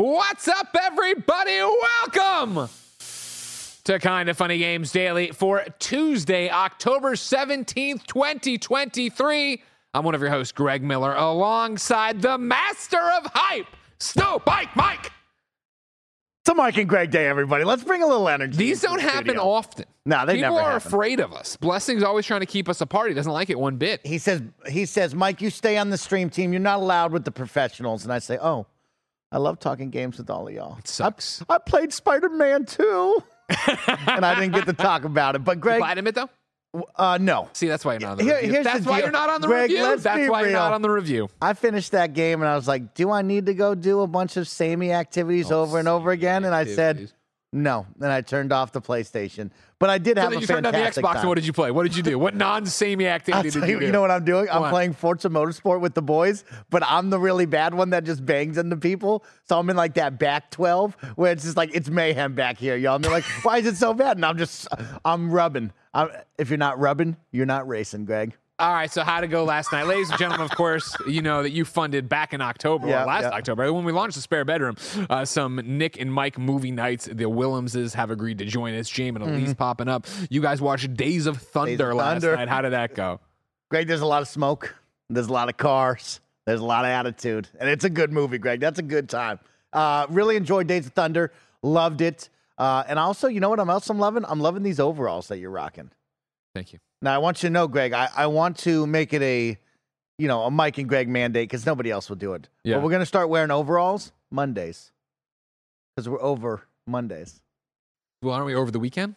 What's up, everybody? Welcome to Kind of Funny Games Daily for Tuesday, October 17th, 2023. I'm one of your hosts, Greg Miller, alongside the master of hype, Snow Bike Mike. It's a Mike and Greg day, everybody. Let's bring a little energy. These don't the happen studio. often. No, they never happen. People never are happen. afraid of us. Blessing's always trying to keep us apart. He doesn't like it one bit. He says, he says, Mike, you stay on the stream team. You're not allowed with the professionals. And I say, oh, I love talking games with all of y'all. It sucks. I played Spider Man too, and I didn't get to talk about it. But Greg, it though? uh, no, See, that's why you're not on the Here- review. here's the That's why deal. you're not on the Greg, review. That's why you're not on the review. I finished that game and I was like, do I need to go do a bunch of samey activities over and over again? And I said, Oh, no. Then I turned off the PlayStation. But I did So have then a you turned on the Xbox, time. and what did you play? What did you do? What non-samey activity did you, you do? you know what I'm doing? I'm What? playing Forza Motorsport with the boys, but I'm the really bad one that just bangs into people. So I'm in like that back 12 where it's just like it's mayhem back here, y'all. And they're like, why is it so bad? And I'm just, I'm rubbing. I'm, if you're not rubbing, you're not racing, Greg. All right, so how to go last night, ladies and gentlemen? Of course, you know that you funded back in October, Yeah, last yeah. October, when we launched the spare bedroom. Uh, some Nick and Mike movie nights. The Williamses have agreed to join us. James and Elise popping up. You guys watched Days of Thunder last Mm-hmm. Thunder. night. How did that go? Greg, there's a lot of smoke. There's a lot of cars. There's a lot of attitude. And it's a good movie, Greg. That's a good time. Uh, really enjoyed Days of Thunder. Loved it. Uh, and also, you know what I'm else I'm loving? I'm loving these overalls that you're rocking. Thank you. Now I want you to know, Greg. I, I want to make it a, you know, a Mike and Greg mandate because nobody else will do it. Yeah. But we're gonna start wearing overalls Mondays because we're over Mondays. Well, aren't we over the weekend?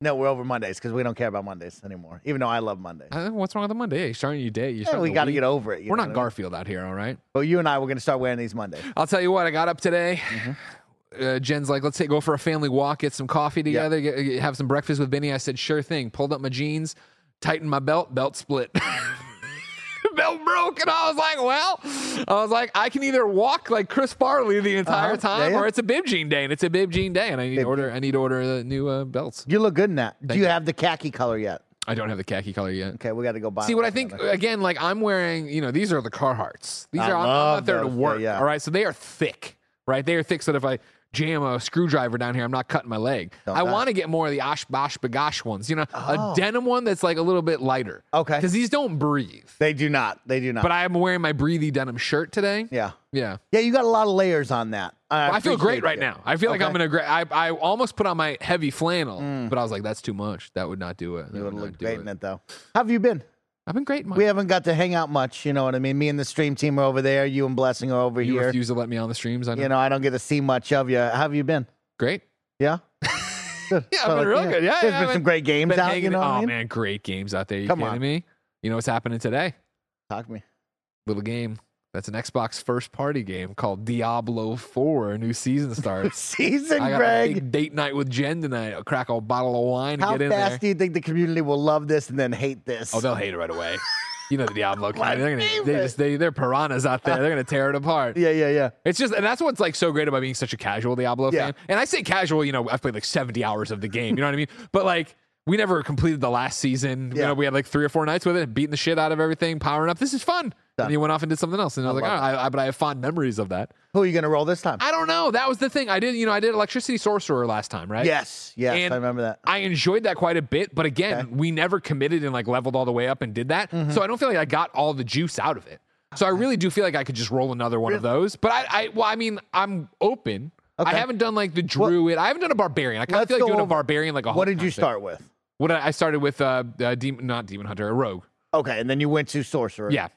No, we're over Mondays because we don't care about Mondays anymore. Even though I love Mondays. Uh, what's wrong with the Monday? Hey, you're starting your day. You're Yeah, we got to get over it. We're not I mean? Garfield out here, all right? But you and I, we're gonna start wearing these Mondays. I'll tell you what. I got up today. Mm-hmm. Uh, Jen's like, let's take, go for a family walk, get some coffee together, get, get- have some breakfast with Benny. I said, sure thing. Pulled up my jeans, tightened my belt, belt split. belt broke, and I was like, well, I was like, I can either walk like Chris Farley the entire Uh-huh. time, Yeah, yeah. or it's a bib jean day, and it's a bib jean day, and I need to Bib order, I need to order uh, new uh, belts. You look good in that. Do you you. have the khaki color yet? I don't have the khaki color yet. Okay, we got to go buy. See what I think again, like I'm wearing, you know, these are the Carhartts. These I are I'm, I'm not there to those. Yeah, work. yeah. All right. So they are thick, right? They are thick so that if I jam a screwdriver down here, I'm not cutting my leg. Don't I want to get more of the Osh Bosh Bagosh ones, you know, Oh. a denim one that's like a little bit lighter. Okay. Because these don't breathe. They do not. They do not. But I'm wearing my breathy denim shirt today. yeah, Yeah. yeah. You got a lot of layers on that. I, I feel great right it. now. I feel like I'm Okay. in a great. I, I almost put on my heavy flannel, mm. but I was like, that's too much. That would not do it. That You would would look great in it though. How have you been? I've been great. Mike. We haven't got to hang out much. You know what I mean? Me and the stream team are over there. You and Blessing are over you here. refuse to let me on the streams. I know. You know, I don't get to see much of you. How have you been? Great. Yeah. Yeah, I've been real good. Yeah, There's yeah, been some great games out. hanging- You know oh I mean? man, great games out there. You Come kidding on. me? You know what's happening today? Talk to me. Little game. That's an Xbox first party game called Diablo 4. A new season starts. Season, I got a Greg. big date night with Jen tonight. I'll crack a bottle of wine and How fast there. do you think the community will love this and then hate this? Oh, they'll hate it right away. You know the Diablo community. They're gonna, they just they they're piranhas out there. They're gonna tear it apart. yeah, yeah, yeah. It's just, and that's what's like so great about being such a casual Diablo Yeah. fan. And I say casual, you know, I've played like 70 hours of the game. You know what I mean? But like, we never completed the last season. You Yeah. know, we had like three or four nights with it, beating the shit out of everything, powering up. This is fun. Done. And he went off and did something else. And I was like, oh, I, I, but I have fond memories of that. Who are you going to roll this time? I don't know. That was the thing. I did, you know, I did Electricity Sorcerer last time, right? yes, yes, And I remember that. I enjoyed that quite a bit, but again, Okay. we never committed and like leveled all the way up and did that. So I don't feel like I got all the juice out of it. So I really do feel like I could just roll another one of those. But I, I well, I mean, I'm open. I haven't done like the druid. I haven't done a barbarian. I kind of feel like doing a barbarian like a. What did you time thing. start with? What I I started with uh, uh demon, not demon hunter, a rogue. Okay, and then you went to sorcerer. Yeah,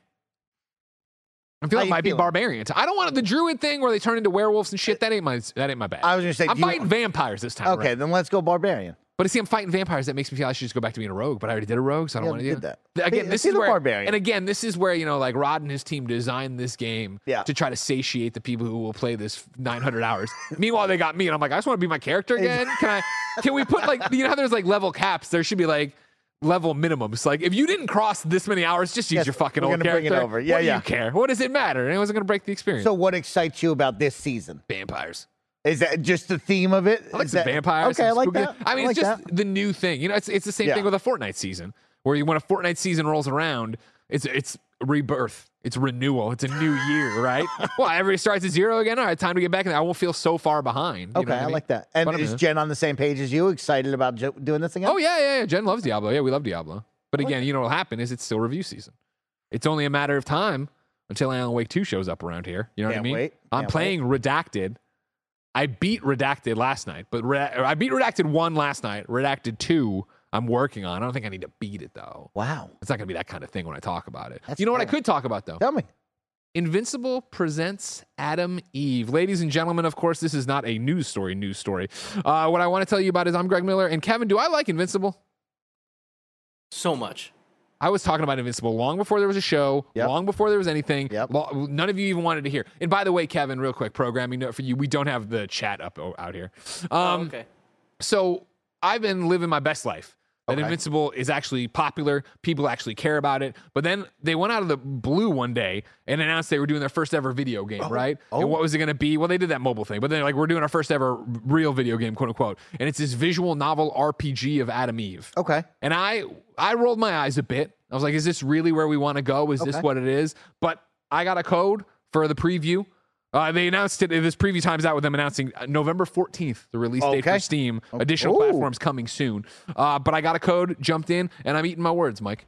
I'm feeling How it might you be feeling? barbarians. I don't want the druid thing where they turn into werewolves and shit. Uh, that ain't my that ain't my bad. I was gonna say, I'm do you- fighting vampires this time. Okay, around. then let's go barbarian. But see, I'm fighting vampires. That makes me feel like I should just go back to being a rogue. But I already did a rogue, so I don't Yeah, want to do did that. Again, this be is where, barbarian. and again, this is where you know, like Rod and his team designed this game Yeah. to try to satiate the people who will play this 900 hours. Meanwhile, they got me, and I'm like, I just want to be my character again. Can I? Can we put like you know how there's like level caps? There should be like level minimums. Like if you didn't cross this many hours, just use Yes, your fucking we're old gonna bring it over. Yeah, what do yeah. you care? What does it matter? And it wasn't going to break the experience. So, what excites you about this season? vampires. Is that just the theme of it? I like Is some that- vampires. Okay, I like that. I mean, like it's just that. the new thing. You know, it's it's the same Yeah. thing with a Fortnite season, where you when a Fortnite season rolls around, it's it's rebirth, it's renewal, it's a new year, right? well, everybody starts at zero again. All right, time to get back in there. I won't feel so far behind. You Okay, I mean? like that. And is. Jen on the same page as you? Excited about jo- doing this again? Oh yeah, yeah, yeah. Jen loves Diablo. Yeah, we love Diablo. But again, you know what'll happen is it's still review season. It's only a matter of time until Alan Wake 2 shows up around here. You know what I mean? wait. I'm Can't playing Redacted. I beat Redacted last night, but Re- I beat Redacted 1 last night. Redacted 2, I'm working on. I don't think I need to beat it though. Wow. It's not going to be that kind of thing when I talk about it. That's you know what I could talk about though? Tell me. Invincible presents Atom Eve. Ladies and gentlemen, of course, this is not a news story, news story. Uh, what I want to tell you about is I'm Greg Miller. And Kevin, do I like Invincible? So much. I was talking about Invincible long before there was a show, Yep. long before there was anything. Yep. Lo- None of you even wanted to hear. And by the way, Kevin, real quick, programming note for you: we don't have the chat up out here. Um, oh, okay. So I've been living my best life. That Okay. Invincible is actually popular. People actually care about it. But then they went out of the blue one day and announced they were doing their first ever video game, oh. right? Oh. And what was it going to be? Well, they did that mobile thing, but they're like, we're doing our first ever real video game, quote unquote. And it's this visual novel RPG of Atom Eve. Okay. And I I rolled my eyes a bit. I was like, is this really where we want to go? Is this what it is? But I got a code for the preview. Uh, they announced it. This preview times out with them announcing uh, November 14th, the release date for Steam. Additional Ooh. platforms coming soon. Uh, but I got a code, jumped in, and I'm eating my words, Mike.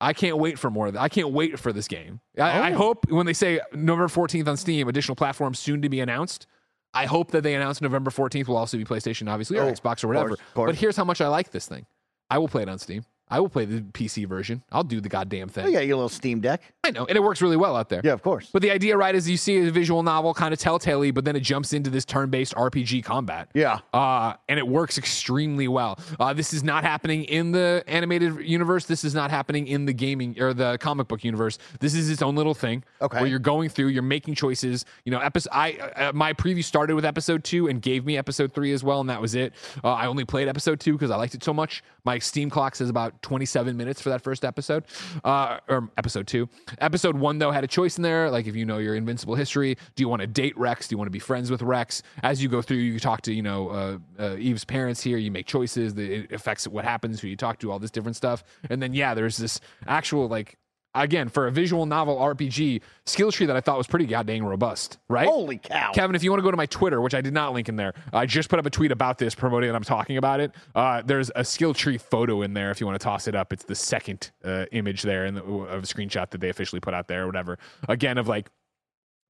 I can't wait for more of that. I can't wait for this game. I, I Oh. hope when they say November 14th on Steam, additional platforms soon to be announced. I hope that they announce November 14th will also be PlayStation, obviously, or Oh, Xbox or whatever. course, course. But here's how much I like this thing. I will play it on Steam. I will play the PC version. I'll do the goddamn thing. You got your little Steam Deck. I know, and it works really well out there. Yeah, of course. But the idea, right, is you see a visual novel, kind of telltale but then it jumps into this turn-based RPG combat. Yeah. Uh, and it works extremely well. Uh, this is not happening in the animated universe. This is not happening in the gaming or the comic book universe. This is its own little thing. Okay. Where you're going through, you're making choices. You know, episode. I uh, my preview started with episode two and gave me episode three as well, and that was it. Uh, I only played episode two because I liked it so much. My Steam clock says about 27 minutes for that first episode, uh, or episode two. Episode one though had a choice in there, like if you know your invincible history, do you want to date Rex? Do you want to be friends with Rex? As you go through, you talk to you know uh, uh, Eve's parents here. You make choices it affects what happens, who you talk to, all this different stuff. And then yeah, there's this actual like again for a visual novel RPG skill tree that I thought was pretty goddamn robust, right? Holy cow. Kevin, if you want to go to my Twitter, which I did not link in there, I just put up a tweet about this, promoting that I'm talking about it. Uh, there's a skill tree photo in there if you want to toss it up. It's the second uh, image there in the, of a screenshot that they officially put out there or whatever. Again, of like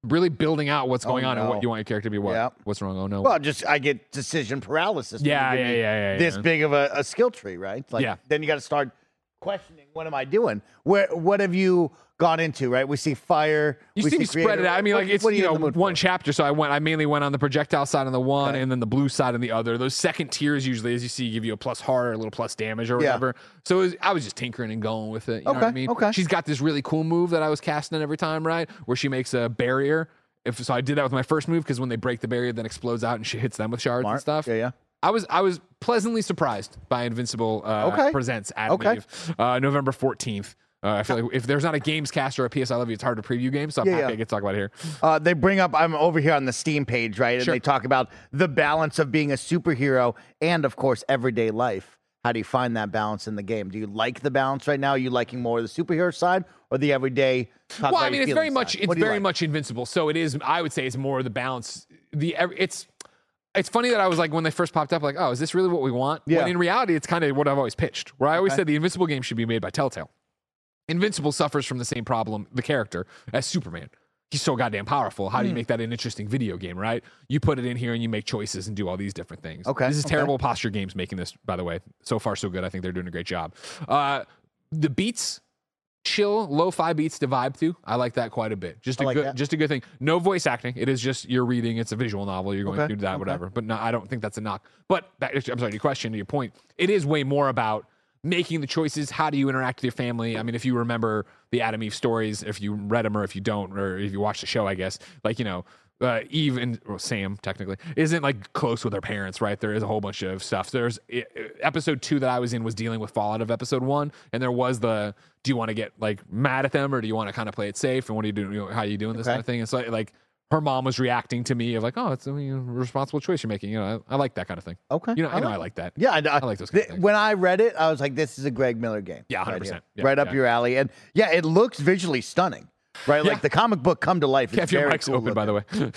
really building out what's Oh, going on and what you want your character to be. What? Yeah. What's wrong? Oh no. Well, just I get decision paralysis. you Yeah, yeah, yeah, yeah, This yeah. big of a, a skill tree, right? Like, Yeah. Then you got to start questioning. What am I doing? Where? What have you gone into? Right? We see fire. You we see spread it out. I mean, What- like it's are you know one for? chapter. So I went. I mainly went on the projectile side on the one, Okay. and then the blue side on the other. Those second tiers usually, as you see, give you a plus heart or a little plus damage or Yeah. whatever. So it was, I was just tinkering and going with it. You know what I Okay, mean? okay. She's got this really cool move that I was casting every time, right? Where she makes a barrier. If so, I did that with my first move because when they break the barrier, then explodes out and she hits them with shards and stuff. Yeah, yeah. I was I was pleasantly surprised by Invincible uh, Okay. presents Atom Okay. Eve, uh, November fourteenth. Uh, I feel like if there's not a games cast or a PS I Love You, it's hard to preview games. So I'm Yeah, happy yeah. I get to talk about it here. Uh, they bring up. I'm over here on the Steam page, right? And Sure. they talk about the balance of being a superhero and, of course, everyday life. How do you find that balance in the game? Do you like the balance right now? Are you liking more the superhero side or the everyday? well, I mean, it's very feelings much it's What do you very like? much invincible. So it is. I would say it's more the balance. The it's it's funny that I was like when they first popped up, like, oh, is this really what we want? Yeah. When in reality, it's kind of what I've always pitched. Where I always Okay. said the Invincible game should be made by Telltale. Invincible suffers from the same problem, the character, as Superman. He's so goddamn powerful. Hmm. How do you make that an interesting video game, right? You put it in here and you make choices and do all these different things. Okay, This is okay. Terrible Posture Games making this, by the way. So far, so good. I think they're doing a great job. Uh, the beats chill lo-fi beats to vibe to. I like that quite a bit. Just I a like good that. just a good thing. No voice acting. It is just you're reading. It's a visual novel. You're going Okay, through that, okay. whatever. But no, I don't think that's a knock. But that, I'm sorry, your question to your point. It is way more about making the choices. How do you interact with your family? I mean, if you remember the Atom Eve stories, if you read them or if you don't, or if you watch the show, I guess, like, you know, uh, Eve and well, Sam technically isn't like close with her parents, right? There is a whole bunch of stuff. There's episode two that I was in was dealing with fallout of episode one, and there was the do you want to get like mad at them or do you want to kind of play it safe and what are you doing? You know, how are you doing this Okay. kind of thing? It's like like her mom was reacting to me of like, oh, it's a you know, responsible choice you're making. You know, I, I like that kind of thing. Okay. You know, you I know, like I like that. Yeah, I, I like those kind of th- When I read it, I was like, "This is a Greg Miller game." Yeah, right 100%. here. Yeah, right up your alley, and yeah, it looks visually stunning. Right, Yeah. like the comic book come to life. It's Kev, your very mic's cool open, by the way.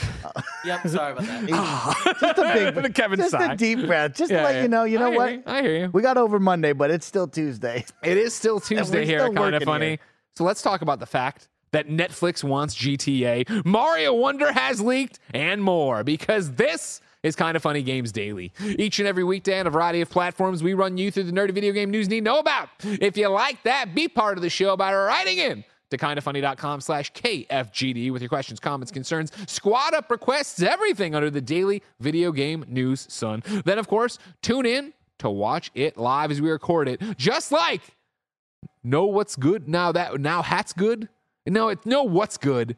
Yep, sorry about that. just a big, Kevin just sigh. a deep breath, just Yeah, to let yeah. you know. You know I what? you. I hear you. We got over Monday, but it's still Tuesday. It is still Tuesday here, kind of funny. here. So let's talk about the fact that Netflix wants GTA, Mario Wonder has leaked, and more because this is kind of funny games daily. Each and every weekday on a variety of platforms, we run you through the nerdy video game news you need to know about. If you like that, be part of the show by writing in to kindoffunny.com slash KFGD with your questions, comments, concerns, squad up requests, everything under the daily video game news, sun. Then, of course, tune in to watch it live as we record it, just like know what's good now that now hat's good no it's know what's good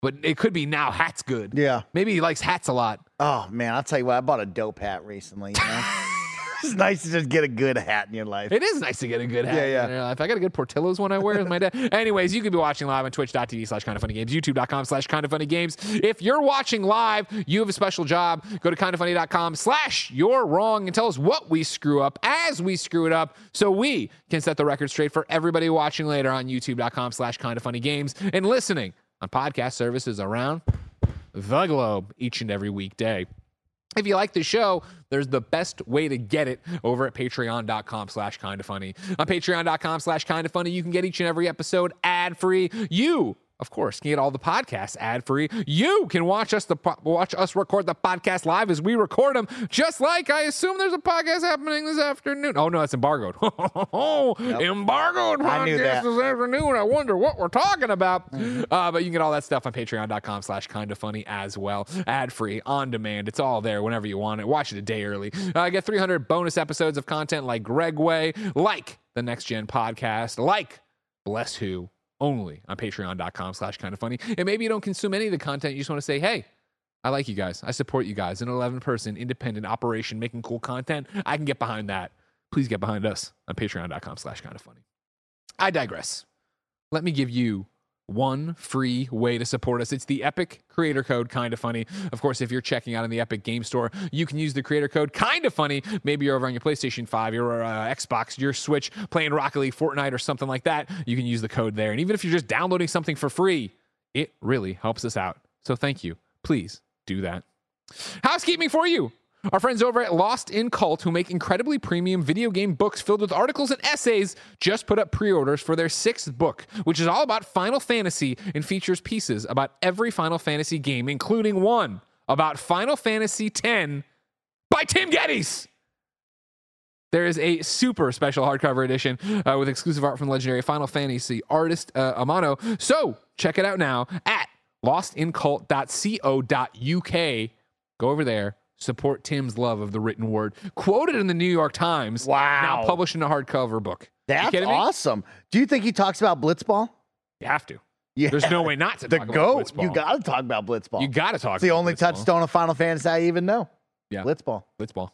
but it could be now hat's good Yeah. maybe he likes hats a lot Oh man, I'll tell you what. I bought a dope hat recently. You know? it's nice to just get a good hat in your life. it is nice to get a good hat Yeah, yeah. in your life. i got a good portillo's one i wear with my dad anyways you could be watching live on twitch.tv slash kind of funny games youtube.com slash kind of funny games if you're watching live you have a special job go to kindoffunny.com slash you're wrong and tell us what we screw up as we screw it up so we can set the record straight for everybody watching later on youtube.com slash kind of funny games and listening on podcast services around the globe each and every weekday. If you like the show, there's the best way to get it over at patreon.com slash kind of funny. On patreon.com slash kind of funny, you can get each and every episode ad free. You, of course, can get all the podcasts ad free. You can watch us the po- watch us record the podcast live as we record them. Just like I assume there's a podcast happening this afternoon. Oh no, it's embargoed. Embargoed podcast I knew that. this afternoon. I wonder what we're talking about. Uh, but you can get all that stuff on patreon.com slash kind of funny as well. Ad free, on demand. It's all there whenever you want it. Watch it a day early. Uh, get 300 bonus episodes of content like Greg Way, like the Next Gen podcast, like Bless Who, only on patreon.com slash kind of funny. And maybe you don't consume any of the content. You just want to say, hey, I like you guys. I support you guys. An 11 person independent operation making cool content. I can get behind that. Please get behind us on patreon.com slash kind of funny. I digress. Let me give you one free way to support us. It's the Epic Creator Code Kind of Funny. Of course, if you're checking out in the Epic Game Store, you can use the Creator Code Kind of Funny. Maybe you're over on your PlayStation 5, your uh, Xbox, your Switch, playing Rocket League, Fortnite, or something like that. You can use the code there. And even if you're just downloading something for free, it really helps us out. So thank you. Please do that. Housekeeping for you. Our friends over at Lost in Cult, who make incredibly premium video game books filled with articles and essays, just put up pre orders for their sixth book, which is all about Final Fantasy and features pieces about every Final Fantasy game, including one about Final Fantasy X by Tim Gettys. There is a super special hardcover edition uh, with exclusive art from legendary Final Fantasy artist uh, Amano. So check it out now at lostincult.co.uk. Go over there, support Tim's love of the written word. Quoted in the New York Times. Wow. Now published in a hardcover book. That's awesome. Do you think he talks about Blitzball? You have to. Yeah. There's no way not to The talk about goat. Blitzball. You got to talk about Blitzball. You got to talk. It's the only Blitzball. touchstone of Final Fantasy I even know. Yeah. Blitzball. Blitzball.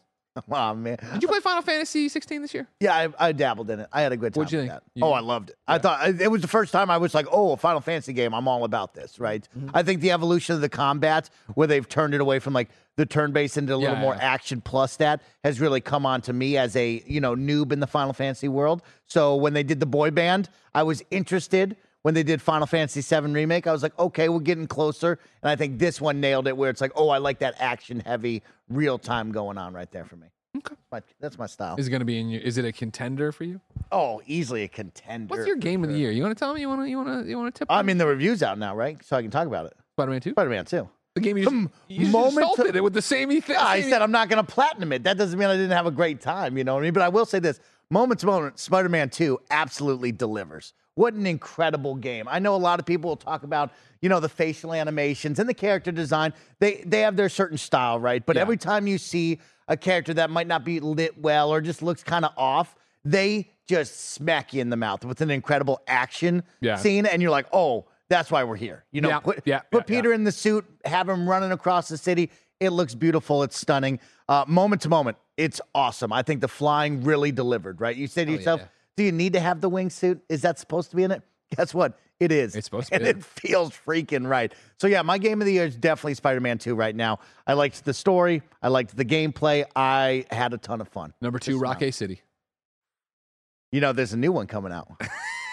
Oh man. Did you play Final Fantasy 16 this year? Yeah, I, I dabbled in it. I had a good time. What'd you with think? That. You- oh, I loved it. I thought I- it was the first time I was like, "Oh, a Final Fantasy game. I'm all about this." Right. Mm-hmm. I think the evolution of the combat, where they've turned it away from like the turn-based into a little Yeah, more yeah. action plus that, has really come on to me as a you know noob in the Final Fantasy world. So when they did the boy band, I was interested. When they did Final Fantasy VII remake, I was like, okay, we're getting closer. And I think this one nailed it, where it's like, oh, I like that action-heavy, real time going on right there for me. Okay. My, that's my style. Is it going to be in your? Is it a contender for you? Oh, easily a contender. What's your game of the year? You want to tell me? You want to? You want to? You want to tip? I mean, the review's out now, right? So I can talk about it. Spider-Man Two. Spider Man 2. The game you just, you just moment insulted to- it with the same thing. I said I'm not going to platinum it. That doesn't mean I didn't have a great time, you know what I mean? But I will say this moment to moment, Spider Man 2 absolutely delivers. What an incredible game. I know a lot of people will talk about, you know, the facial animations and the character design. They they have their certain style, right? But Yeah. every time you see a character that might not be lit well or just looks kind of off, they just smack you in the mouth with an incredible action Yeah. scene and you're like, "Oh, that's why we're here." You know, Yeah, put put Peter in the suit, have him running across the city. It looks beautiful. It's stunning. Uh, moment to moment, it's awesome. I think the flying really delivered, right? You say to Oh, yourself. Do you need to have the wingsuit? Is that supposed to be in it? Guess what? It is. It's supposed to and be. And it feels freaking right. So yeah, my game of the year is definitely Spider-Man 2 right now. I liked the story. I liked the gameplay. I had a ton of fun. Number two, Rock A City. You know, there's a new one coming out.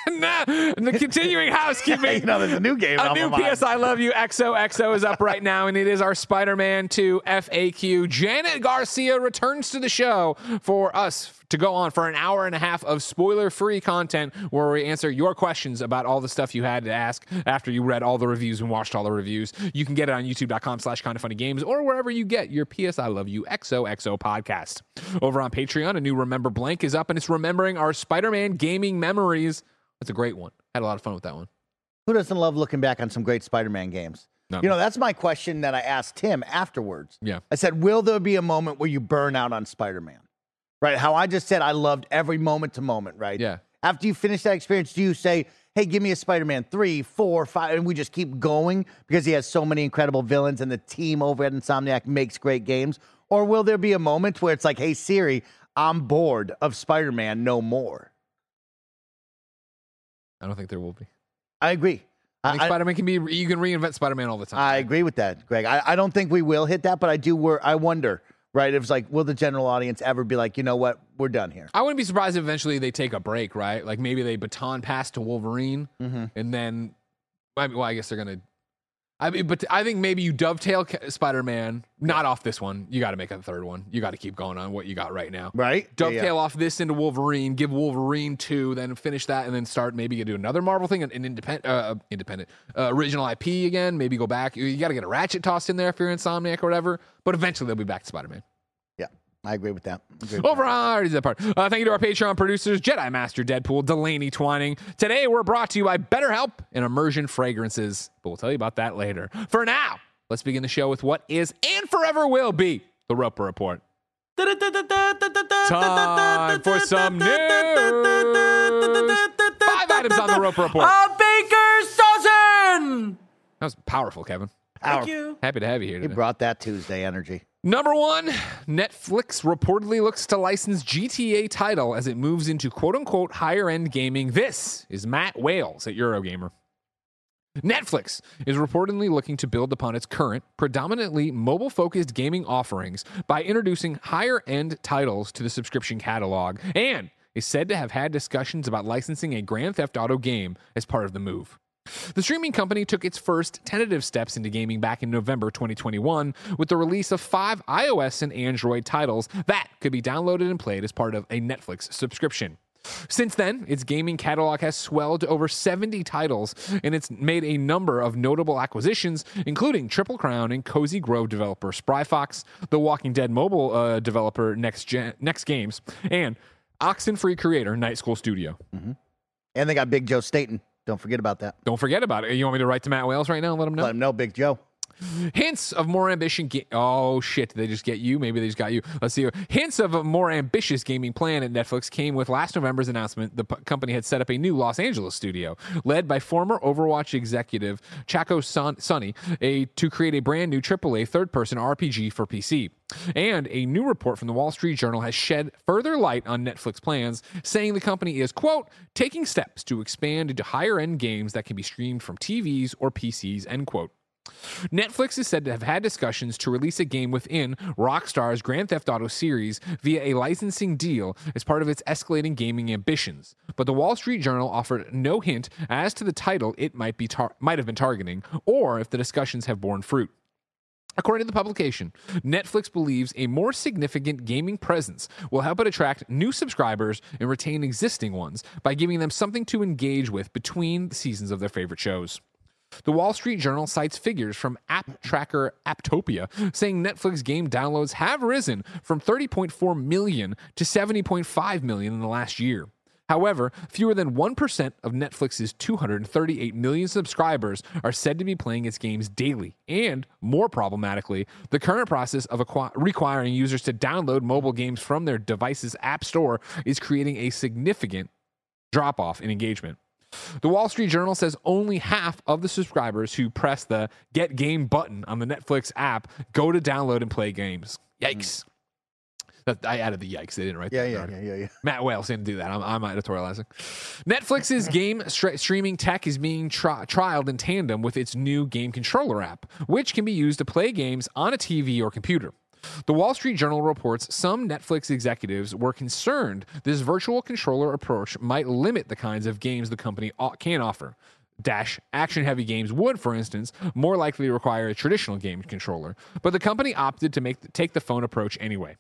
nah, uh, the continuing housekeeping. you know, there's a new game. A new. PS I Love You XOXO is up right now, and it is our Spider Man 2 FAQ. Janet Garcia returns to the show for us to go on for an hour and a half of spoiler free content where we answer your questions about all the stuff you had to ask after you read all the reviews and watched all the reviews. You can get it on youtube.com slash kind of funny games or wherever you get your PS I Love You XOXO podcast. Over on Patreon, a new Remember Blank is up, and it's remembering our Spider Man gaming memories. That's a great one. Had a lot of fun with that one. Who doesn't love looking back on some great Spider-Man games? Not you me. know, that's my question that I asked Tim afterwards. Yeah. I said, "Will there be a moment where you burn out on Spider-Man?" Right? How I just said I loved every moment to moment, right? Yeah. After you finish that experience, do you say, "Hey, give me a Spider-Man 3, 4, 5," and we just keep going because he has so many incredible villains and the team over at Insomniac makes great games? Or will there be a moment where it's like, "Hey Siri, I'm bored of Spider-Man no more." I don't think there will be. I agree. I think I- Spider Man can be. You can reinvent Spider Man all the time. I agree with that, Greg. I, I don't think we will hit that, but I do. Wor- I wonder, right? If it's like, will the general audience ever be like, you know what, we're done here? I wouldn't be surprised if eventually they take a break, right? Like maybe they baton pass to Wolverine, Mm-hmm. and then, I mean, well, I guess they're gonna. I mean, but I think maybe you dovetail Spider Man, not off this one. You got to make a third one. You got to keep going on what you got right now. Right? Dovetail yeah. off this into Wolverine, give Wolverine two, then finish that, and then start maybe you do another Marvel thing, an, an independent, uh, independent, uh, original IP again. Maybe go back. You, got to get a Ratchet tossed in there if you're Insomniac or whatever. But eventually they'll be back to Spider Man. Yeah, I agree with that. Agree with Over on already did that part. Uh, thank you to our Patreon producers, Jedi Master Deadpool, Delaney Twining. Today we're brought to you by BetterHelp and Immersion Fragrances, but we'll tell you about that later. For now, let's begin the show with what is and forever will be the Roper Report. Time for some news. Five items on the Roper Report. A baker's dozen. That was powerful, Kevin. That. Thank you. Happy to have you here He brought that Tuesday energy. Number one, Netflix reportedly looks to license GTA title as it moves into quote unquote higher end gaming. This is Matt Wales at Eurogamer. Netflix is reportedly looking to build upon its current, predominantly mobile focused gaming offerings by introducing higher end titles to the subscription catalog and is said to have had discussions about licensing a Grand Theft Auto game as part of the move. The streaming company took its first tentative steps into gaming back in November 2021 with the release of five iOS and Android titles that could be downloaded and played as part of a Netflix subscription. Since then, its gaming catalog has swelled to over 70 titles, and it's made a number of notable acquisitions, including Triple Crown and Cozy Grove developer Spry Fox, The Walking Dead mobile uh, developer Next, Gen- Next Games, and Oxenfree creator Night School Studio. And they got Big Joe Staten. Don't forget about that. Don't forget about it. You want me to write to Matt Wales right now and let him know? Let him know, Big Joe. Hints of more ambition. Ga- oh shit! Did they just get you? Maybe they just got you. Let's see. Hints of a more ambitious gaming plan at Netflix came with last November's announcement. The p- company had set up a new Los Angeles studio, led by former Overwatch executive Chacko Son- Sonny, a to create a brand new AAA third-person RPG for PC. And a new report from the Wall Street Journal has shed further light on Netflix plans, saying the company is quote taking steps to expand into higher-end games that can be streamed from TVs or PCs. End quote. Netflix is said to have had discussions to release a game within Rockstar's Grand Theft Auto series via a licensing deal as part of its escalating gaming ambitions. But the Wall Street Journal offered no hint as to the title it might be tar- might have been targeting or if the discussions have borne fruit. According to the publication, Netflix believes a more significant gaming presence will help it attract new subscribers and retain existing ones by giving them something to engage with between the seasons of their favorite shows. The Wall Street Journal cites figures from app tracker Apptopia saying Netflix game downloads have risen from 30.4 million to 70.5 million in the last year. However, fewer than 1% of Netflix's 238 million subscribers are said to be playing its games daily. And, more problematically, the current process of acqui- requiring users to download mobile games from their device's app store is creating a significant drop off in engagement. The Wall Street Journal says only half of the subscribers who press the get game button on the Netflix app go to download and play games. Yikes. Mm. That, I added the yikes. They didn't write Yeah, that. yeah, yeah, yeah, yeah. Matt Wales didn't do that. I'm, I'm editorializing. Netflix's game stra- streaming tech is being tri- trialed in tandem with its new game controller app, which can be used to play games on a TV or computer. The Wall Street Journal reports some Netflix executives were concerned this virtual controller approach might limit the kinds of games the company can offer. Dash action heavy games would, for instance, more likely require a traditional game controller, but the company opted to make take the phone approach anyway.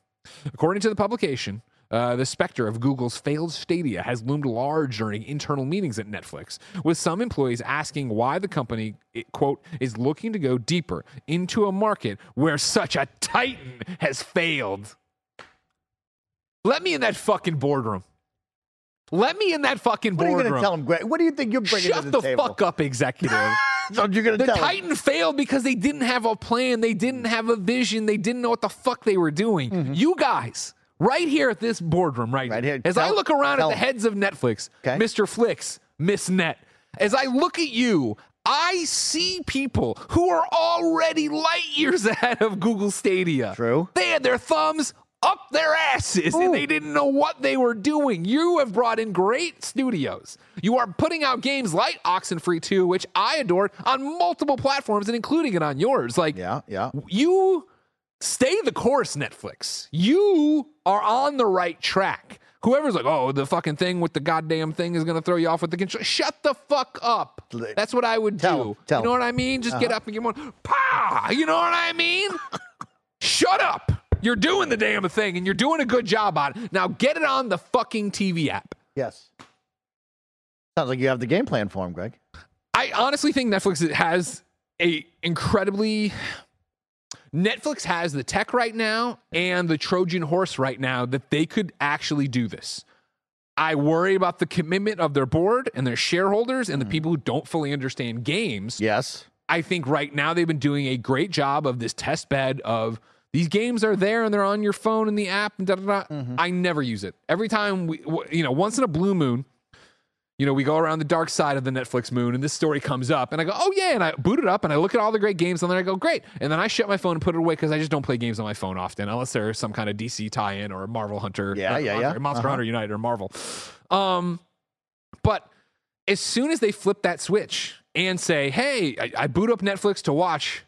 According to the publication, uh, the specter of Google's failed Stadia has loomed large during internal meetings at Netflix, with some employees asking why the company, it, quote, is looking to go deeper into a market where such a titan has failed. Let me in that fucking boardroom. Let me in that fucking boardroom. What are you going to tell him, Greg? What do you think you're bringing Shut to the, the, table? fuck up, executive. So you're going to The tell. Titan failed because they didn't have a plan. They didn't have a vision. They didn't know what the fuck they were doing. You guys, right here at this boardroom, right. Right here. As I look around at the heads of Netflix, Okay. Mr. Flicks, Miss Net, as I look at you, I see people who are already light years ahead of Google Stadia. True. They had their thumbs up their asses and they didn't know what they were doing. You have brought in great studios. You are putting out games like Oxenfree 2, which I adored on multiple platforms and including it on yours. Like, Yeah, yeah. you stay the course, Netflix. You are on the right track. Whoever's like, oh, the fucking thing with the goddamn thing is going to throw you off with the control. Shut the fuck up. That's what I would Tell do. tell you know what I mean? Just get uh-huh. up and get one. Pow! You know what I mean? Shut up. You're doing the damn thing and you're doing a good job on it. Now get it on the fucking TV app. Yes. Sounds like you have the game plan for him, Greg. I honestly think Netflix has a incredibly Netflix has the tech right now and the Trojan horse right now that they could actually do this. I worry about the commitment of their board and their shareholders and the hmm. people who don't fully understand games. Yes. I think right now they've been doing a great job of this test bed of these games are there and they're on your phone in the app and da da da. Mm-hmm. I never use it. Every time we, you know, once in a blue moon, you know, we go around the dark side of the Netflix moon and this story comes up and I go, oh yeah. And I boot it up and I look at all the great games and then I go, great. And then I shut my phone and put it away because I just don't play games on my phone often unless there's some kind of DC tie in or Marvel Hunter. Yeah, or yeah, Monster, yeah. Monster Uh-huh. Hunter United or Marvel. Um, but as soon as they flip that switch and say, hey, I, I boot up Netflix to watch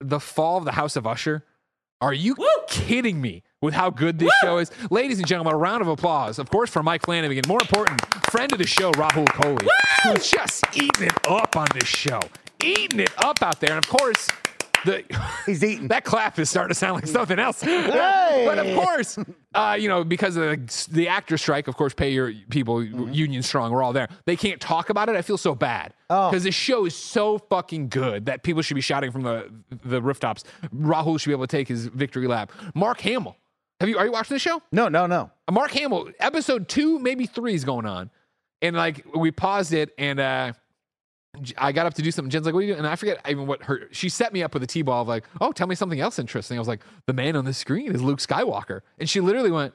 The Fall of the House of Usher. Are you kidding me with how good this show is? Ladies and gentlemen, a round of applause, of course, for Mike Flanagan. More important, friend of the show, Rahul Kohli, who's just eating it up on this show. Eating it up out there. And of course, the He's eating. that clap is starting to sound like something else. But of course, uh, you know, because of the, the actor strike, of course, pay your people, union strong, we're all there. They can't talk about it. I feel so bad. Because this show is so fucking good that people should be shouting from the, the rooftops. Rahul should be able to take his victory lap. Mark Hamill. Have you, are you watching the show? No, no, no. Mark Hamill, episode two, maybe three is going on. And like we paused it and uh I got up to do something. Jen's like, what are you doing? And I forget even what her she set me up with a T-ball of like, oh, tell me something else interesting. I was like, the man on the screen is Luke Skywalker. And she literally went,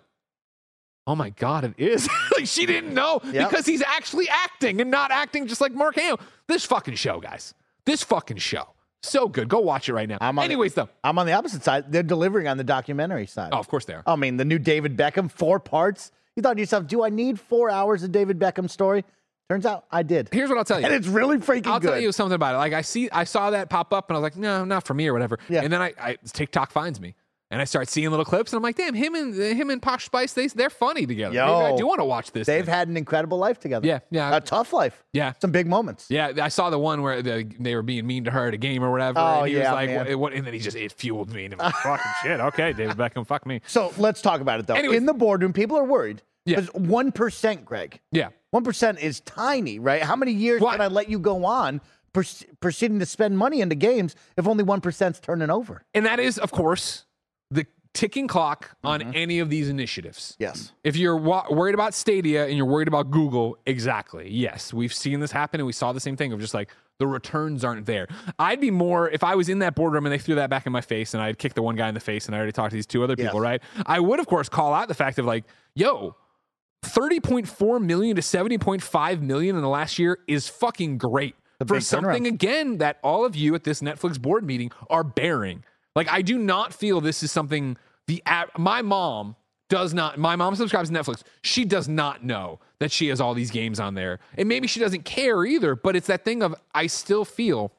Oh my God, it is. like she didn't know Yep. because he's actually acting and not acting just like Mark Hamill. This fucking show, guys. This fucking show. So good. Go watch it right now. I'm on the- Anyways, though. I'm on the opposite side. They're delivering on the documentary side. Oh, of course they are. I mean, the new David Beckham, four parts. You thought to yourself, do I need four hours of David Beckham story? Turns out I did. Here's what I'll tell you. And it's really freaking good. I'll good. tell you something about it. Like I see, I saw that pop up, and I was like, no, not for me or whatever. Yeah. And then I, I TikTok finds me, and I start seeing little clips, and I'm like, damn, him and him and Posh Spice, they they're funny together. Maybe I do want to watch this. They've thing. had an incredible life together. Yeah, yeah. A tough life. yeah. Some big moments. Yeah, I saw the one where the, they were being mean to her at a game or whatever. Oh, and he yeah, was like, man. what, what- and then he just it fueled me, and I'm like, fucking shit. Okay, David Beckham, fuck me. So let's talk about it though. Anyways. In the boardroom, people are worried. Yeah. Because one percent, Greg. Yeah, One percent is tiny, right? How many years What? can I let you go on pers- proceeding to spend money into games if only one percent's turning over? and that is, of course, the ticking clock on mm-hmm. any of these initiatives. Yes. If you're wa- worried about Stadia and you're worried about Google, exactly. Yes, we've seen this happen and we saw the same thing of just like the returns aren't there. I'd be more if I was in that boardroom and they threw that back in my face and I'd kick the one guy in the face and I already talked to these two other people, Yes. right? I would of course call out the fact of like, yo, 30.4 million to 70.5 million in the last year is fucking great for something turnaround. again that all of you at this Netflix board meeting are bearing. Like I do not feel this is something the app my mom does not my mom subscribes to Netflix. She does not know that she has all these games on there. And maybe she doesn't care either, but it's that thing of I still feel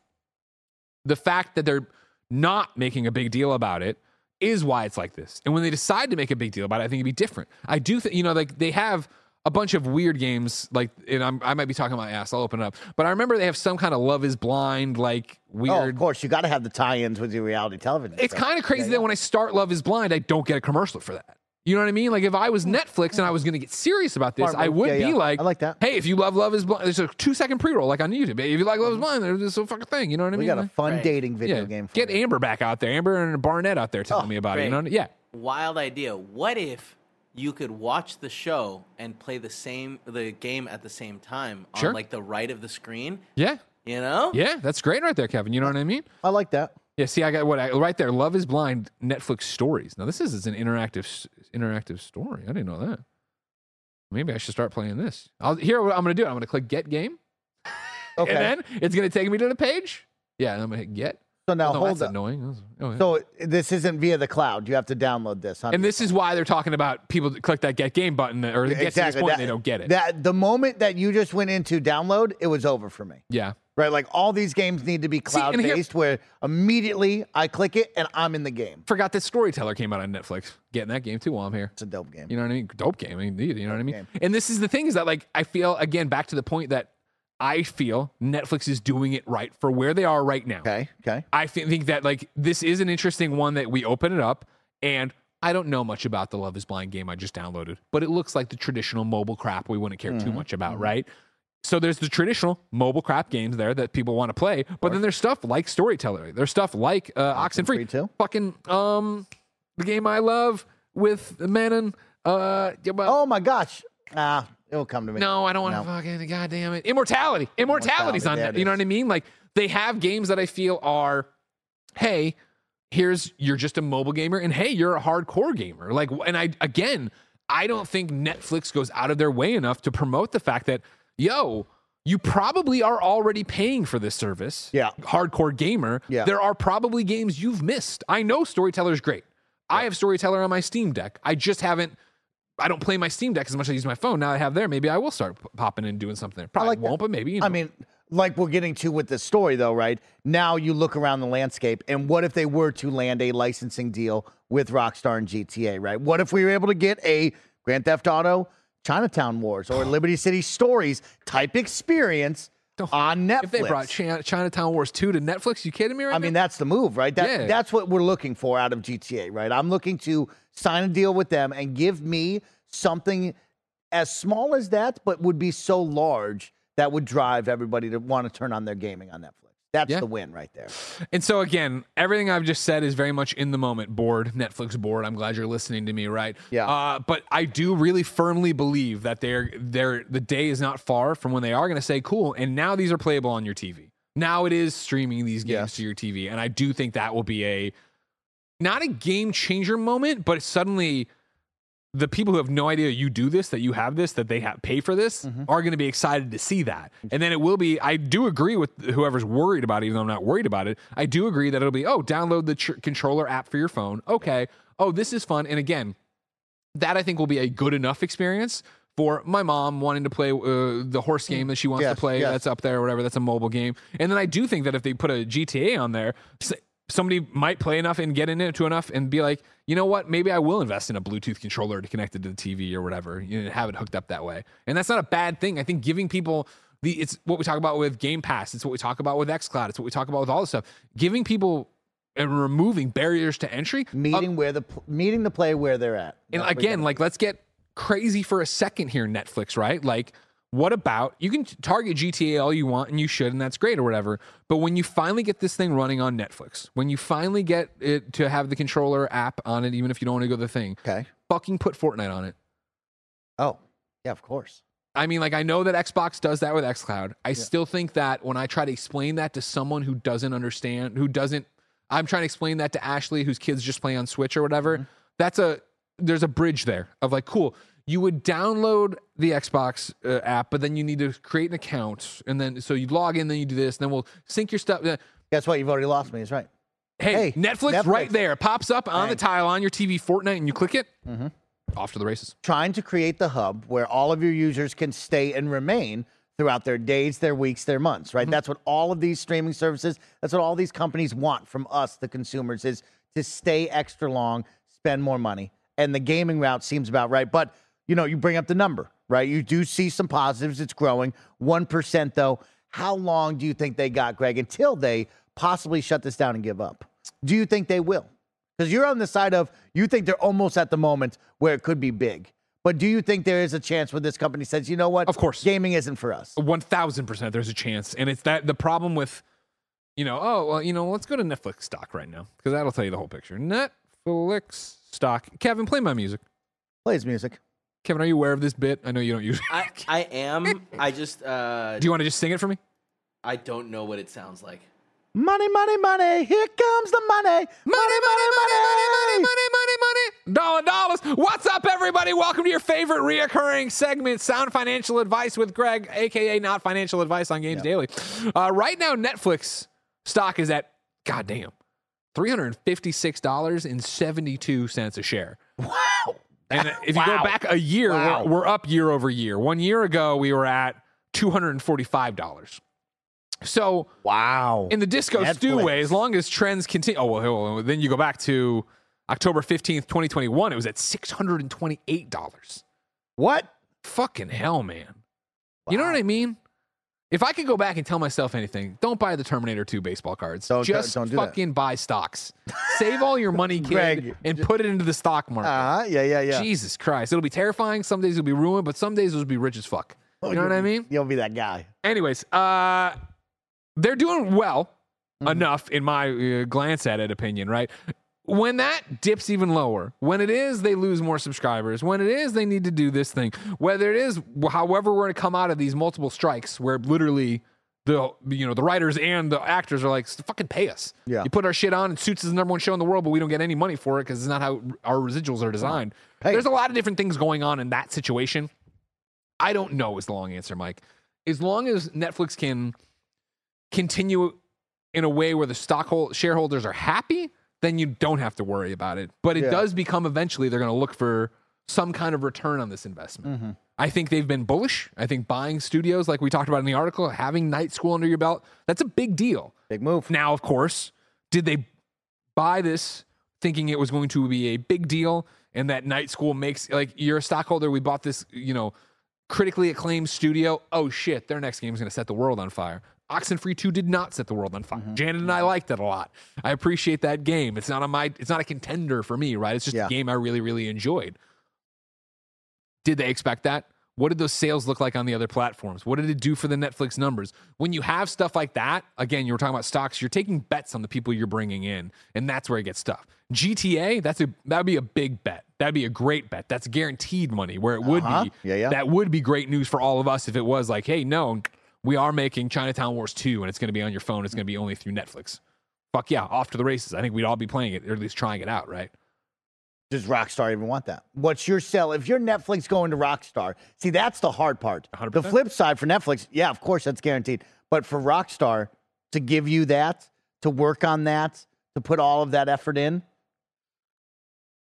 the fact that they're not making a big deal about it is why it's like this. And when they decide to make a big deal about it, I think it'd be different. I do think, you know, like they have a bunch of weird games, like, and I'm, I might be talking my ass. I'll open it up. But I remember they have some kind of Love is Blind, like Oh, weird. of course, you got to have the tie-ins with your reality television. it's kind of crazy that when I start Love is Blind, I don't get a commercial for that. You know what I mean? Like if I was Netflix and I was going to get serious about this, Smart I move. would Yeah, be yeah. like, I like that. Hey, if you love Love is Blind, there's a two second pre roll like on YouTube. If you like Love is Blind, there's this fucking thing. You know what I mean? We got a Like- fun Right. dating video yeah. game. For Get you. Amber back out there. Amber and Barnett out there telling Oh, me about it. You great. know? Yeah. Wild idea. What if you could watch the show and play the same the game at the same time on Sure. like the right of the screen? Yeah. You know? Yeah. That's great right there, Kevin. You know what I mean? I like that. Yeah. See, I got what I, right there. Love is Blind Netflix stories. Now this is, is an interactive interactive story. I didn't know that. Maybe I should start playing this. I'll here. What I'm going to do. I'm going to click Get Game, Okay. and then it's going to take me to the page. Yeah, and I'm going to hit Get. so now oh, no, hold that's up. annoying. Oh, yeah. So this isn't via the cloud. You have to download this. Huh? and this is why they're talking about people that click that Get Game button or they get to this point That- and they don't get it. That the moment that you just went into download, it was over for me. yeah. Right, like all these games need to be cloud based, where immediately I click it and I'm in the game. Forgot that Storyteller came out on Netflix. Getting that game too while I'm here. It's a dope game. You know what I mean? Dope game, indeed. You know what I mean? game. And this is the thing is that like I feel again back to the point that I feel Netflix is doing it right for where they are right now. Okay, okay. I thi- think that like this is an interesting one that we open it up and I don't know much about the Love Is Blind game I just downloaded, but it looks like the traditional mobile crap we wouldn't care Mm-hmm. too much about, right? So there's the traditional mobile crap games there that people want to play, but then there's stuff like Storyteller. There's stuff like uh, Oxenfree, Oxenfree too? fucking um, the game I love with Manon. Uh, well, Oh my gosh. Ah, it'll come to me. no, I don't want to fucking goddamn it. Immortality. Immortality's on Immortality, there that. it You know is. what I mean? Like they have games that I feel are, hey, here's you're just a mobile gamer, and hey, you're a hardcore gamer. Like, and I again, I don't think Netflix goes out of their way enough to promote the fact that, yo, you probably are already paying for this service. Yeah. Hardcore gamer. Yeah. There are probably games you've missed. I know Storyteller's great. I have Storyteller on my Steam Deck. I just haven't. I don't play my Steam Deck as much as I use my phone. Now I have there. Maybe I will start popping in and doing something there. Probably like won't, but maybe. You know. I mean, like we're getting to with this story, though, right? Now you look around the landscape, and what if they were to land a licensing deal with Rockstar and GTA, right? What if we were able to get a Grand Theft Auto, Chinatown Wars, or Liberty City Stories type experience on Netflix? if they brought Chi- Chinatown Wars 2 to Netflix, you kidding me right I mean, that's the move, right? That, Yeah. That's what we're looking for out of GTA, right? I'm looking to sign a deal with them and give me something as small as that, but would be so large that would drive everybody to want to turn on their gaming on Netflix. That's Yeah. the win right there. And so again, everything I've just said is very much in the moment board, Netflix board. I'm glad you're listening to me, right? Yeah. Uh, but I do really firmly believe that they're they're the day is not far from when they are going to say, "Cool," and now these are playable on your TV. Now it is streaming these games Yes. to your TV, and I do think that will be a not a game changer moment, but suddenly the people who have no idea you do this, that you have this, that they have pay for this, Mm-hmm. are going to be excited to see that. And then it will be. I do agree with whoever's worried about it, even though I'm not worried about it. I do agree that it'll be. Oh, download the tr- controller app for your phone. Okay. Oh, this is fun. And again, that I think will be a good enough experience for my mom wanting to play uh, the horse game that she wants Yes, to play. yes. That's up there or whatever. That's a mobile game. And then I do think that if they put a GTA on there, somebody might play enough and get into enough and be like, you know what? Maybe I will invest in a Bluetooth controller to connect it to the TV or whatever. You know, have it hooked up that way. And that's not a bad thing. I think giving people the it's what we talk about with Game Pass. It's what we talk about with XCloud. It's what we talk about with all this stuff. Giving people and removing barriers to entry. Meeting where the meeting the player where they're at. And That's what we again, like let's get crazy for a second here, Netflix, right? Like, what about you can target GTA all you want and you should and that's great or whatever. But when you finally get this thing running on Netflix, when you finally get it to have the controller app on it, even if you don't want to go the thing, Okay. fucking put Fortnite on it. Oh, yeah, of course. I mean, like I know that Xbox does that with XCloud. I still think that when I try to explain that to someone who doesn't understand, who doesn't, I'm trying to explain that to Ashley, whose kids just play on Switch or whatever. Mm-hmm. That's a there's a bridge there of like, cool. You would download the Xbox uh, app, but then you need to create an account, and then so you log in, then you do this, and then we'll sync your stuff. Guess what? You've already lost me. Is right. Hey, Hey, Netflix, Netflix. right there pops up on the tile on your TV, Fortnite, and you click it. Off to the races. Trying to create the hub where all of your users can stay and remain throughout their days, their weeks, their months. Right. That's what all of these streaming services. That's what all these companies want from us, the consumers, is to stay extra long, spend more money, and the gaming route seems about right. But you know, you bring up the number, right? You do see some positives. It's growing. One percent though. How long do you think they got, Greg, until they possibly shut this down and give up? Do you think they will? Because you're on the side of you think they're almost at the moment where it could be big. But do you think there is a chance where this company says, you know what? Of course. Gaming isn't for us. One thousand percent, there's a chance, and it's that the problem with, you know, oh well, you know, let's go to Netflix stock right now because that'll tell you the whole picture. Netflix stock. Kevin, play my music. Plays music. Kevin, are you aware of this bit? I know you don't use. I, I am. I just uh, Do you want to just sing it for me? I don't know what it sounds like. Money, money, money. Here comes the money. Money, money, money, money, money, money. Dollar dollars. What's up, everybody? Welcome to your favorite reoccurring segment, Sound Financial Advice with Greg, aka Not Financial Advice on Games Daily. Uh, right now, Netflix stock is at goddamn three hundred fifty-six dollars and seventy-two cents a share. Wow. And if you go back a year, Wow. we're, we're up year over year. One year ago, we were at two hundred and forty-five dollars. So Wow. in the Disco Stu way, as long as trends continue. Oh, well, then you go back to October 15th, 2021. It was at $628. what? Fucking hell, man. You know what I mean? If I could go back and tell myself anything, don't buy the Terminator 2 baseball cards. Don't- Just don't do that. fucking buy stocks. Save all your money, kid, Greg, and put it into the stock market. Uh huh. Yeah, yeah, yeah. Jesus Christ. It'll be terrifying. Some days it'll be ruined, but some days it'll be rich as fuck. You know what I mean? You'll be that guy. Anyways, uh, they're doing well enough in my uh, glance at it opinion, right? When that dips even lower, when it is they lose more subscribers, when it is they need to do this thing, whether it is however we're going to come out of these multiple strikes where literally the you know the writers and the actors are like fucking pay us. Yeah. You put our shit on and Suits is the number one show in the world, but we don't get any money for it because it's not how our residuals are designed. There's a lot of different things going on in that situation. I don't know is the long answer, Mike. As long as Netflix can continue in a way where the stockhold shareholders are happy, then you don't have to worry about it. But it Yeah. does become eventually they're going to look for some kind of return on this investment. Mm-hmm. I think they've been bullish. I think buying studios, like we talked about in the article, having Night School under your belt, that's a big deal. Big move. Now, of course, did they buy this thinking it was going to be a big deal and that Night School makes like you're a stockholder, we bought this, you know, critically acclaimed studio. Oh shit, their next game is going to set the world on fire. Oxenfree 2 did not set the world on fire. Janet and I liked it a lot. I appreciate that game. It's not on my it's not a contender for me, right? It's just Yeah. a game I really really enjoyed. Did they expect that? What did those sales look like on the other platforms? What did it do for the Netflix numbers? When you have stuff like that, again, you were talking about stocks, you're taking bets on the people you're bringing in, and that's where it gets tough. GTA, that's a that'd be a big bet. That'd be a great bet. That's guaranteed money where it would Uh-huh. be. Yeah, yeah. That would be great news for all of us if it was like, hey, no, we are making Chinatown Wars 2 and it's going to be on your phone. It's going to be only through Netflix. Fuck yeah, off to the races. I think we'd all be playing it, or at least trying it out, right? Does Rockstar even want that? What's your sell? If you're Netflix going to Rockstar, see, that's the hard part. The 100%. flip side for Netflix, yeah, of course, that's guaranteed. But for Rockstar to give you that, to work on that, to put all of that effort in,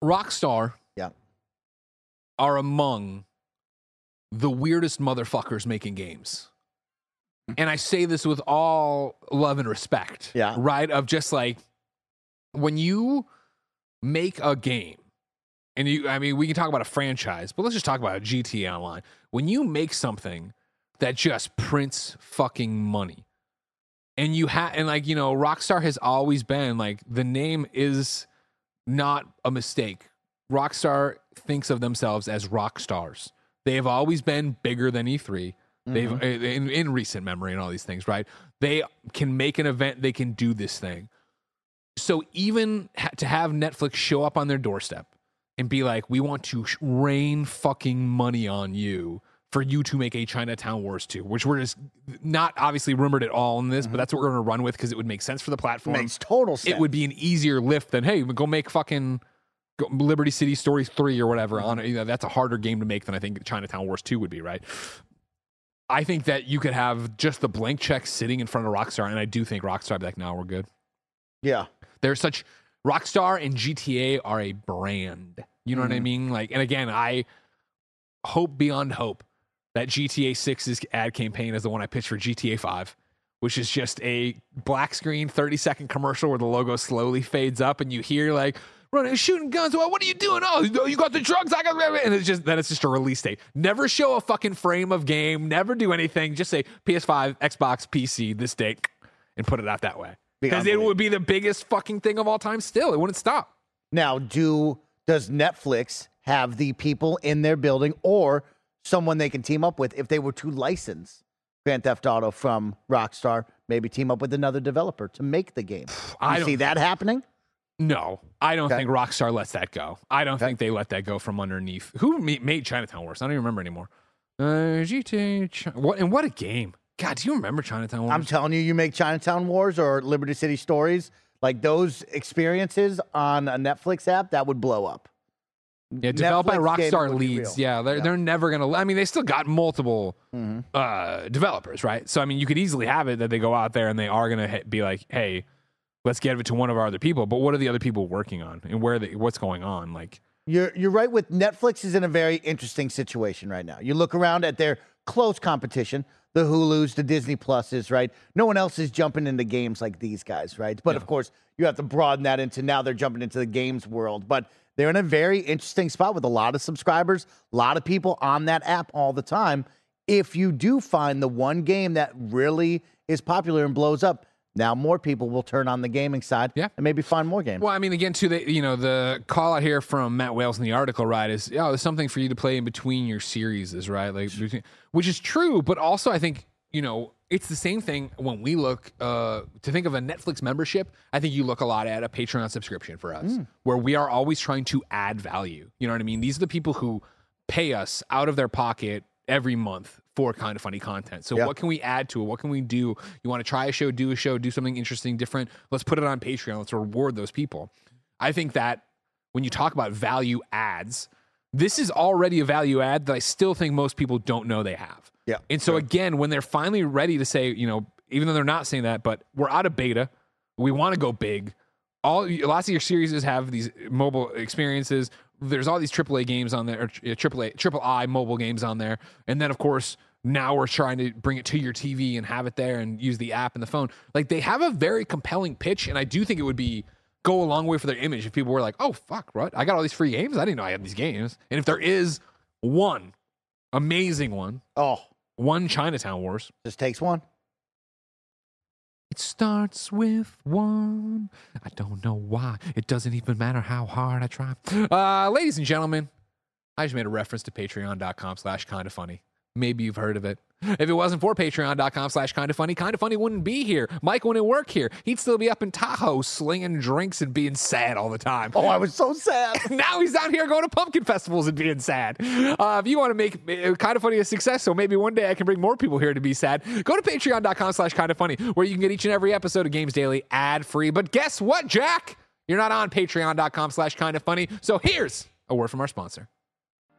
Rockstar yeah. are among the weirdest motherfuckers making games. And I say this with all love and respect. Yeah. Right? Of just like when you make a game, and you, I mean, we can talk about a franchise, but let's just talk about GTA Online. When you make something that just prints fucking money, and you have, and like, you know, Rockstar has always been like, the name is not a mistake. Rockstar thinks of themselves as rock stars. They have always been bigger than E3. They've Mm-hmm. in, in recent memory and all these things, right? They can make an event. They can do this thing. So even ha- to have Netflix show up on their doorstep and be like, "We want to sh- rain fucking money on you for you to make a Chinatown Wars 2," which we're just not obviously rumored at all in this, but that's what we're going to run with because it would make sense for the platform. Mm-hmm. Makes total sense. It would be an easier lift than hey, go make fucking Liberty City Stories three or whatever. On you know, that's a harder game to make than I think Chinatown Wars two would be. Right. I think that you could have just the blank check sitting in front of Rockstar, and I do think Rockstar would be like, "Now we're good." Yeah. They're such Rockstar and GTA are a brand. You know what I mm-hmm. mean? Like, and again, I hope beyond hope that GTA 6's ad campaign is the one I pitched for GTA 5, which is just a black screen 30 second commercial where the logo slowly fades up and you hear like running shooting guns. Well, what are you doing? Oh, you- got the drugs. I got and it's just then it's just a release date. Never show a fucking frame of game. Never do anything. Just say PS5, Xbox, PC this date, and put it out that way. Because it would be the biggest fucking thing of all time. Still, it wouldn't stop. Now, do does Netflix have the people in their building or someone they can team up with if they were to license Grand Theft Auto from Rockstar? Maybe team up with another developer to make the game. I You don't see that happening? No, I don't Okay. think Rockstar lets that go. I don't think they let that go from underneath. Who made Chinatown Wars? I don't even remember anymore. Uh, GTA. Chi- what and what a game! God, do you remember Chinatown Wars? I'm telling you, you make Chinatown Wars or Liberty City Stories, like those experiences on a Netflix app, that would blow up. yeah, developed by Netflix game Rockstar leads. Yeah, they're they're never gonna. I mean, they still got multiple Mm-hmm. uh, developers, right? So I mean, you could easily have it that they go out there and they are gonna hit, be like, hey. Let's give it to one of our other people, but what are the other people working on, and where they, what's going on? Like, You're you're right with Netflix is in a very interesting situation right now. You look around at their close competition, the Hulu's, the Disney Pluses, right? No one else is jumping into games like these guys, right? But of course, you have to broaden that into now they're jumping into the games world. But they're in a very interesting spot with a lot of subscribers, a lot of people on that app all the time. If you do find the one game that really is popular and blows up, now more people will turn on the gaming side Yeah. and maybe find more games. Well, I mean, again, too, the you know the call out here from Matt Wales in the article, right? Is oh, there's something for you to play in between your series, is right? Like, between- which is true, but also I think you know it's the same thing when we look uh, to think of a Netflix membership. I think you look a lot at a Patreon subscription for us, where we are always trying to add value. You know what I mean? These are the people who pay us out of their pocket every month for kind of funny content. So Yeah. what can we add to it? What can we do? You want to try a show, do a show, do something interesting, different. Let's put it on Patreon. Let's reward those people. I think that when you talk about value adds, this is already a value add that I still think most people don't know they have. Yeah, And so again, when they're finally ready to say, you know, even though they're not saying that, but we're out of beta, we want to go big. All lots of your series have these mobile experiences. There's all these AAA games on there, or AAA, triple I mobile games on there, and then of course now we're trying to bring it to your TV and have it there and use the app and the phone. Like they have a very compelling pitch, and I do think it would be go a long way for their image if people were like, "Oh fuck, what? I got all these free games. I didn't know I had these games." And if there is one amazing one, oh, one Chinatown Wars. just takes one. It starts with one. I don't know why. It doesn't even matter how hard I try. Uh, ladies and gentlemen, I just made a reference to patreon.com slash kind of funny. Maybe you've heard of it. If it wasn't for patreon.com slash kind of funny, kind of funny wouldn't be here. Mike wouldn't work here. He'd still be up in Tahoe slinging drinks and being sad all the time. Oh, I was so sad. now he's down here going to pumpkin festivals and being sad. Uh, if you want to make uh, kind of funny a success, so maybe one day I can bring more people here to be sad. Go to patreon.com slash kind of funny, where you can get each and every episode of Games Daily ad free. But guess what, Jack? You're not on patreon.com slash kind of funny. So here's a word from our sponsor.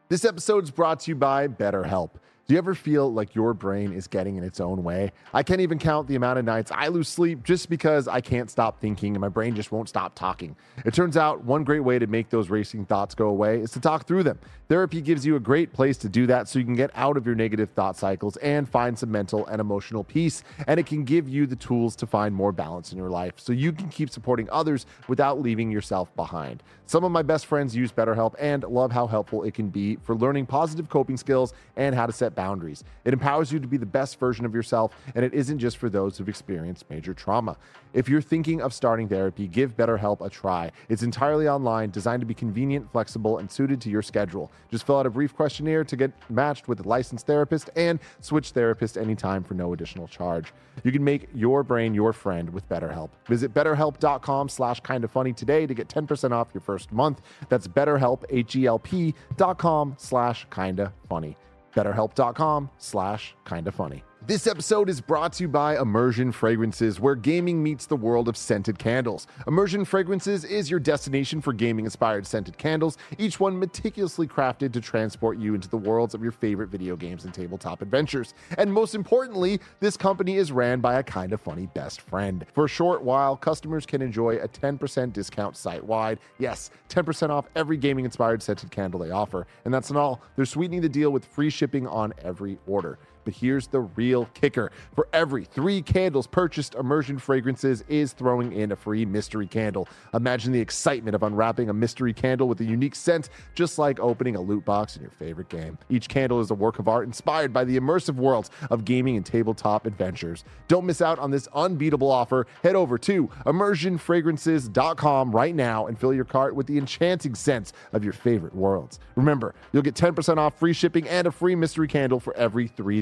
This episode is brought to you by BetterHelp. Do you ever feel like your brain is getting in its own way? I can't even count the amount of nights I lose sleep just because I can't stop thinking and my brain just won't stop talking. It turns out one great way to make those racing thoughts go away is to talk through them. Therapy gives you a great place to do that so you can get out of your negative thought cycles and find some mental and emotional peace. And it can give you the tools to find more balance in your life so you can keep supporting others without leaving yourself behind. Some of my best friends use BetterHelp and love how helpful it can be for learning positive coping skills and how to set boundaries. It empowers you to be the best version of yourself, and it isn't just for those who've experienced major trauma. If you're thinking of starting therapy, give BetterHelp a try. It's entirely online, designed to be convenient, flexible, and suited to your schedule. Just fill out a brief questionnaire to get matched with a licensed therapist and switch therapist anytime for no additional charge. You can make your brain your friend with BetterHelp. Visit betterhelp.com slash kind of funny today to get 10% off your first month. That's betterhelp, H-E-L-P slash kinda funny. betterhelp.com slash kinda funny. This episode is brought to you by Immersion Fragrances, where gaming meets the world of scented candles. Immersion Fragrances is your destination for gaming inspired scented candles, each one meticulously crafted to transport you into the worlds of your favorite video games and tabletop adventures. And most importantly, this company is ran by a kind of funny best friend. For a short while, customers can enjoy a 10% discount site wide. Yes, 10% off every gaming inspired scented candle they offer. And that's not all, they're sweetening the deal with free shipping on every order. But here's the real kicker. For every three candles purchased, Immersion Fragrances is throwing in a free mystery candle. Imagine the excitement of unwrapping a mystery candle with a unique scent, just like opening a loot box in your favorite game. Each candle is a work of art inspired by the immersive worlds of gaming and tabletop adventures. Don't miss out on this unbeatable offer. Head over to immersionfragrances.com right now and fill your cart with the enchanting scents of your favorite worlds. Remember, you'll get 10% off free shipping and a free mystery candle for every three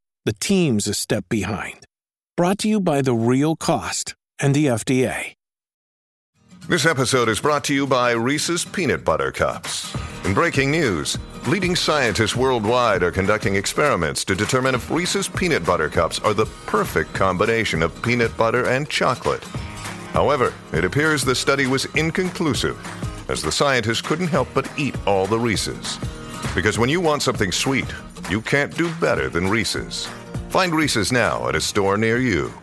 the team's a step behind. Brought to you by The Real Cost and the FDA. This episode is brought to you by Reese's Peanut Butter Cups. In breaking news, leading scientists worldwide are conducting experiments to determine if Reese's Peanut Butter Cups are the perfect combination of peanut butter and chocolate. However, it appears the study was inconclusive, as the scientists couldn't help but eat all the Reese's. Because when you want something sweet, you can't do better than Reese's. Find Reese's now at a store near you.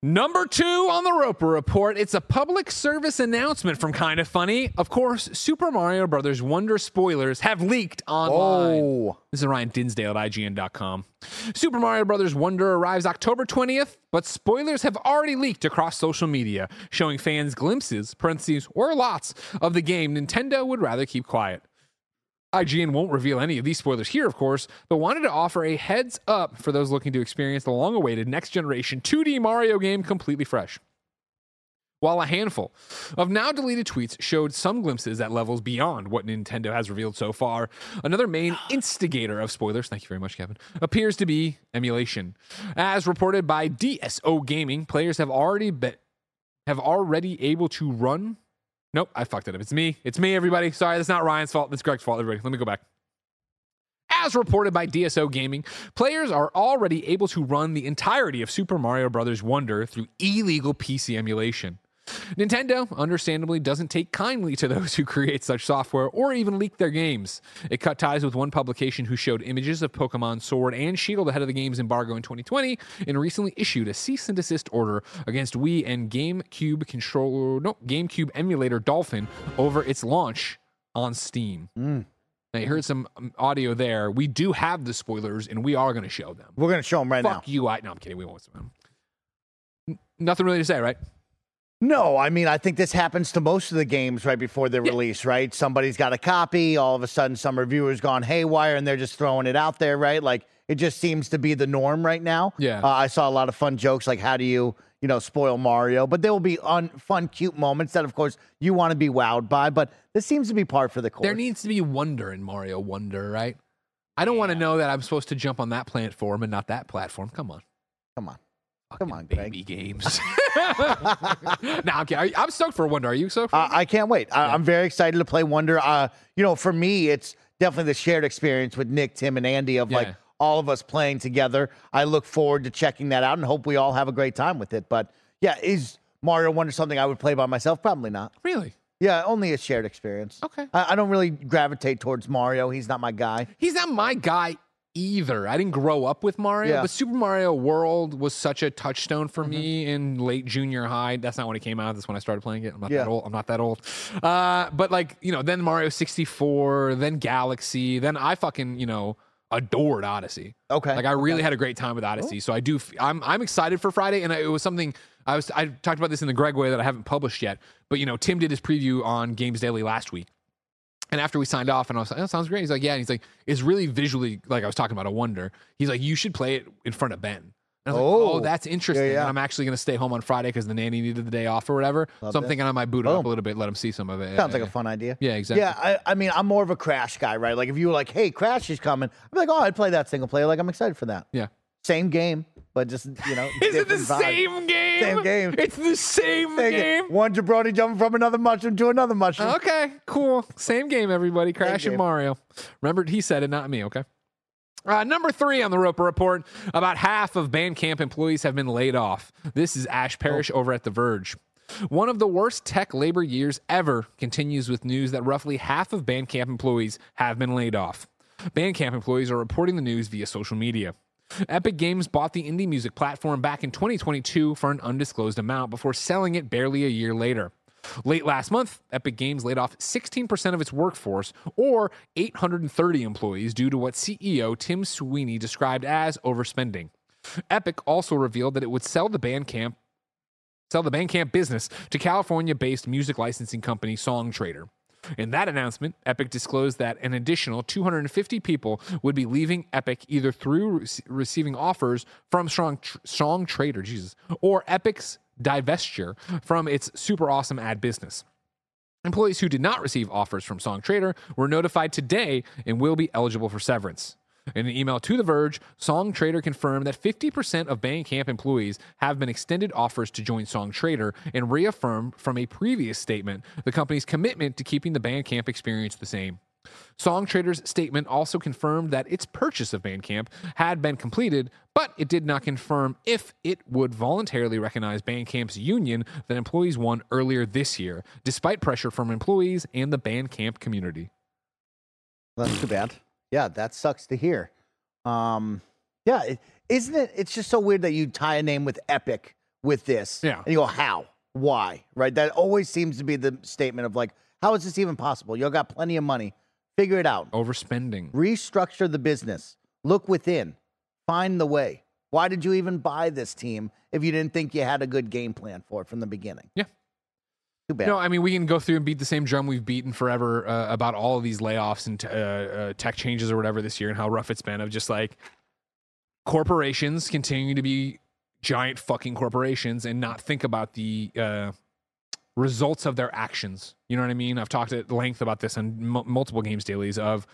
Number two on the Roper Report. It's a public service announcement from Kind of Funny. Of course, Super Mario Brothers Wonder spoilers have leaked online. Oh. This is Ryan Dinsdale at IGN.com. Super Mario Brothers Wonder arrives October 20th, but spoilers have already leaked across social media, showing fans glimpses, parentheses, or lots of the game Nintendo would rather keep quiet. IGN won't reveal any of these spoilers here, of course, but wanted to offer a heads up for those looking to experience the long awaited next generation 2D Mario game completely fresh. While a handful of now deleted tweets showed some glimpses at levels beyond what Nintendo has revealed so far, another main instigator of spoilers, thank you very much, Kevin, appears to be emulation. As reported by DSO Gaming, players have already been have already able to run Nope, I fucked it up. It's me. It's me, everybody. Sorry, that's not Ryan's fault. That's Greg's fault, everybody. Let me go back. As reported by DSO Gaming, players are already able to run the entirety of Super Mario Bros. Wonder through illegal PC emulation. Nintendo, understandably, doesn't take kindly to those who create such software or even leak their games. It cut ties with one publication who showed images of Pokemon Sword and Shield ahead of the game's embargo in 2020 and recently issued a cease and desist order against Wii and GameCube controller, no, GameCube emulator Dolphin over its launch on Steam. Now, you heard some um, audio there. We do have the spoilers, and we are going to show them. We're going to show them right Fuck now. Fuck you, I. No, I'm kidding. We won't. show N- Nothing really to say, right? No, I mean, I think this happens to most of the games right before they're released, right? Somebody's got a copy, all of a sudden some reviewer's gone haywire and they're just throwing it out there, right? Like it just seems to be the norm right now. Yeah. Uh, I saw a lot of fun jokes like how do you, you know, spoil Mario, but there will be un- fun cute moments that of course you want to be wowed by, but this seems to be par for the course. There needs to be wonder in Mario Wonder, right? I don't want to know that I'm supposed to jump on that platform and not that platform. Come on. Come on. Fucking on, baby games. nah, okay. I'm stoked for Wonder. Are you so? Uh, I can't wait. I, I'm very excited to play Wonder. Uh, you know, for me, it's definitely the shared experience with Nick, Tim, and Andy of like all of us playing together. I look forward to checking that out and hope we all have a great time with it. But yeah, is Mario Wonder something I would play by myself? Probably not. Really? Yeah, only a shared experience. Okay. I, I don't really gravitate towards Mario. He's not my guy. He's not my guy either. I didn't grow up with Mario, Yeah. Mm-hmm. but Super Mario World was such a touchstone for me in late junior high. That's not when it came out. That's when I started playing it. I'm not Yeah. that old. I'm not that old. Uh, but like, you know, then Mario 64, then Galaxy, then I fucking, you know, adored Odyssey. Okay. Like I really had a great time with Odyssey. So I do f- I'm I'm excited for Friday and I, it was something I was I talked about this in the Greg way that I haven't published yet. But you know, Tim did his preview on Games Daily last week. And after we signed off, and I was like, "That sounds great." He's like, "Yeah." And he's like, "It's really visually like I was talking about a wonder." He's like, "You should play it in front of Ben." And I was like, Oh. "Oh, that's interesting." Yeah, yeah. And I'm actually going to stay home on Friday because the nanny needed the day off or whatever. Love so I'm that. thinking I might boot it up a little bit, let him see some of it. Sounds like Yeah, a fun idea. Yeah, exactly. Yeah, I, I mean, I'm more of a Crash guy, right? Like, if you were like, "Hey, Crash is coming," I'd be like, "Oh, I'd play that single player." Like, I'm excited for that. Yeah. Same game, but just you know, Is it the vibe. same game? Same game. It's the same Same game. One jabroni jumping from another mushroom to another mushroom. Okay, cool. Same game, everybody. Crash and game. Mario. Remember, he said it, not me. Okay. Uh, number three on the Roper Report about half of Bandcamp employees have been laid off. This is Ash Parrish over at The Verge. One of the worst tech labor years ever continues with news that roughly half of Bandcamp employees have been laid off. Bandcamp employees are reporting the news via social media. Epic Games bought the indie music platform back in 2022 for an undisclosed amount before selling it barely a year later. Late last month, Epic Games laid off 16% of its workforce, or 830 employees, due to what CEO Tim Sweeney described as overspending. Epic also revealed that it would sell the Bandcamp sell the Bandcamp business to California-based music licensing company Songtradr. In that announcement, Epic disclosed that an additional 250 people would be leaving Epic either through rec- receiving offers from Strong Tr- Songtradr, Jesus, or Epic's divestiture from its super awesome ad business. Employees who did not receive offers from Songtradr were notified today and will be eligible for severance. In an email to The Verge, Songtradr confirmed that 50% of Bandcamp employees have been extended offers to join Songtradr and reaffirmed from a previous statement the company's commitment to keeping the Bandcamp experience the same. Songtradr's statement also confirmed that its purchase of Bandcamp had been completed, but it did not confirm if it would voluntarily recognize Bandcamp's union that employees won earlier this year, despite pressure from employees and the Bandcamp community. That's too bad. Yeah, that sucks to hear. Um, yeah, is isn't it? It's just so weird that you tie a name with Epic with this. Yeah. And you go, how? Why? Right? That always seems to be the statement of like, how is this even possible? You got plenty of money. Figure it out. Overspending. Restructure the business. Look within. Find the way. Why did you even buy this team if you didn't think you had a good game plan for it from the beginning? Yeah. Too bad. No, I mean we can go through and beat the same drum we've beaten forever uh, about all of these layoffs and t- uh, uh, tech changes or whatever this year and how rough it's been. Of just like corporations continue to be giant fucking corporations and not think about the uh, results of their actions. You know what I mean? I've talked at length about this on m- multiple games dailies of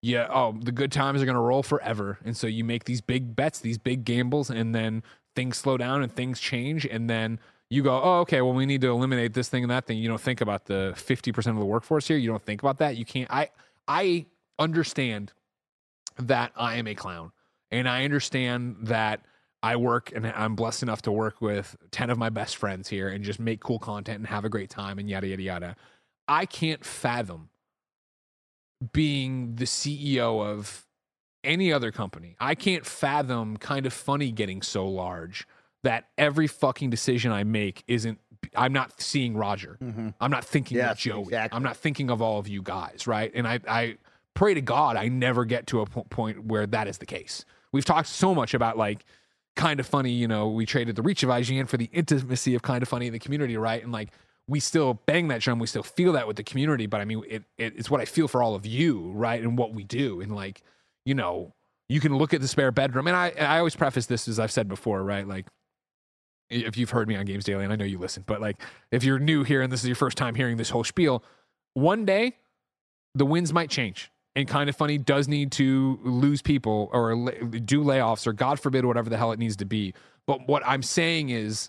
yeah, oh, the good times are going to roll forever. And so you make these big bets, these big gambles, and then things slow down and things change. And then you go, oh, okay, well, we need to eliminate this thing and that thing. You don't think about the 50% of the workforce here. You don't think about that. You can't. I, I understand that I am a clown. And I understand that I work and I'm blessed enough to work with 10 of my best friends here and just make cool content and have a great time and yada, yada, yada. I can't fathom being the CEO of any other company. I can't fathom kind of funny getting so large that every fucking decision I make isn't I'm not seeing Roger. Mm-hmm. I'm not thinking of Joey. exactly. I'm not thinking of all of you guys, right? And I I pray to God I never get to a po- point where that is the case. We've talked so much about like kind of funny, you know, we traded the reach of IGN for the intimacy of kind of funny in the community, right? And like we still bang that drum, we still feel that with the community, but I mean it, it it's what I feel for all of you, right? And what we do. And like, you know, you can look at the spare bedroom. And I I always preface this as I've said before, right? Like if you've heard me on Games Daily, and I know you listen, but like if you're new here and this is your first time hearing this whole spiel, one day the winds might change. And kind of funny does need to lose people or do layoffs or God forbid whatever the hell it needs to be. But what I'm saying is,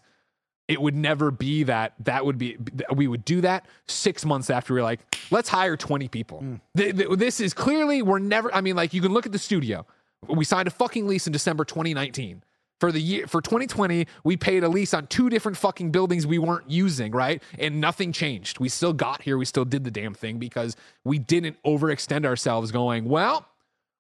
it would never be that that would be we would do that six months after we are like let's hire 20 people mm. th- this is clearly we're never i mean like you can look at the studio we signed a fucking lease in december 2019 For the year for 2020, we paid a lease on two different fucking buildings we weren't using, right? And nothing changed. We still got here. We still did the damn thing because we didn't overextend ourselves going, well,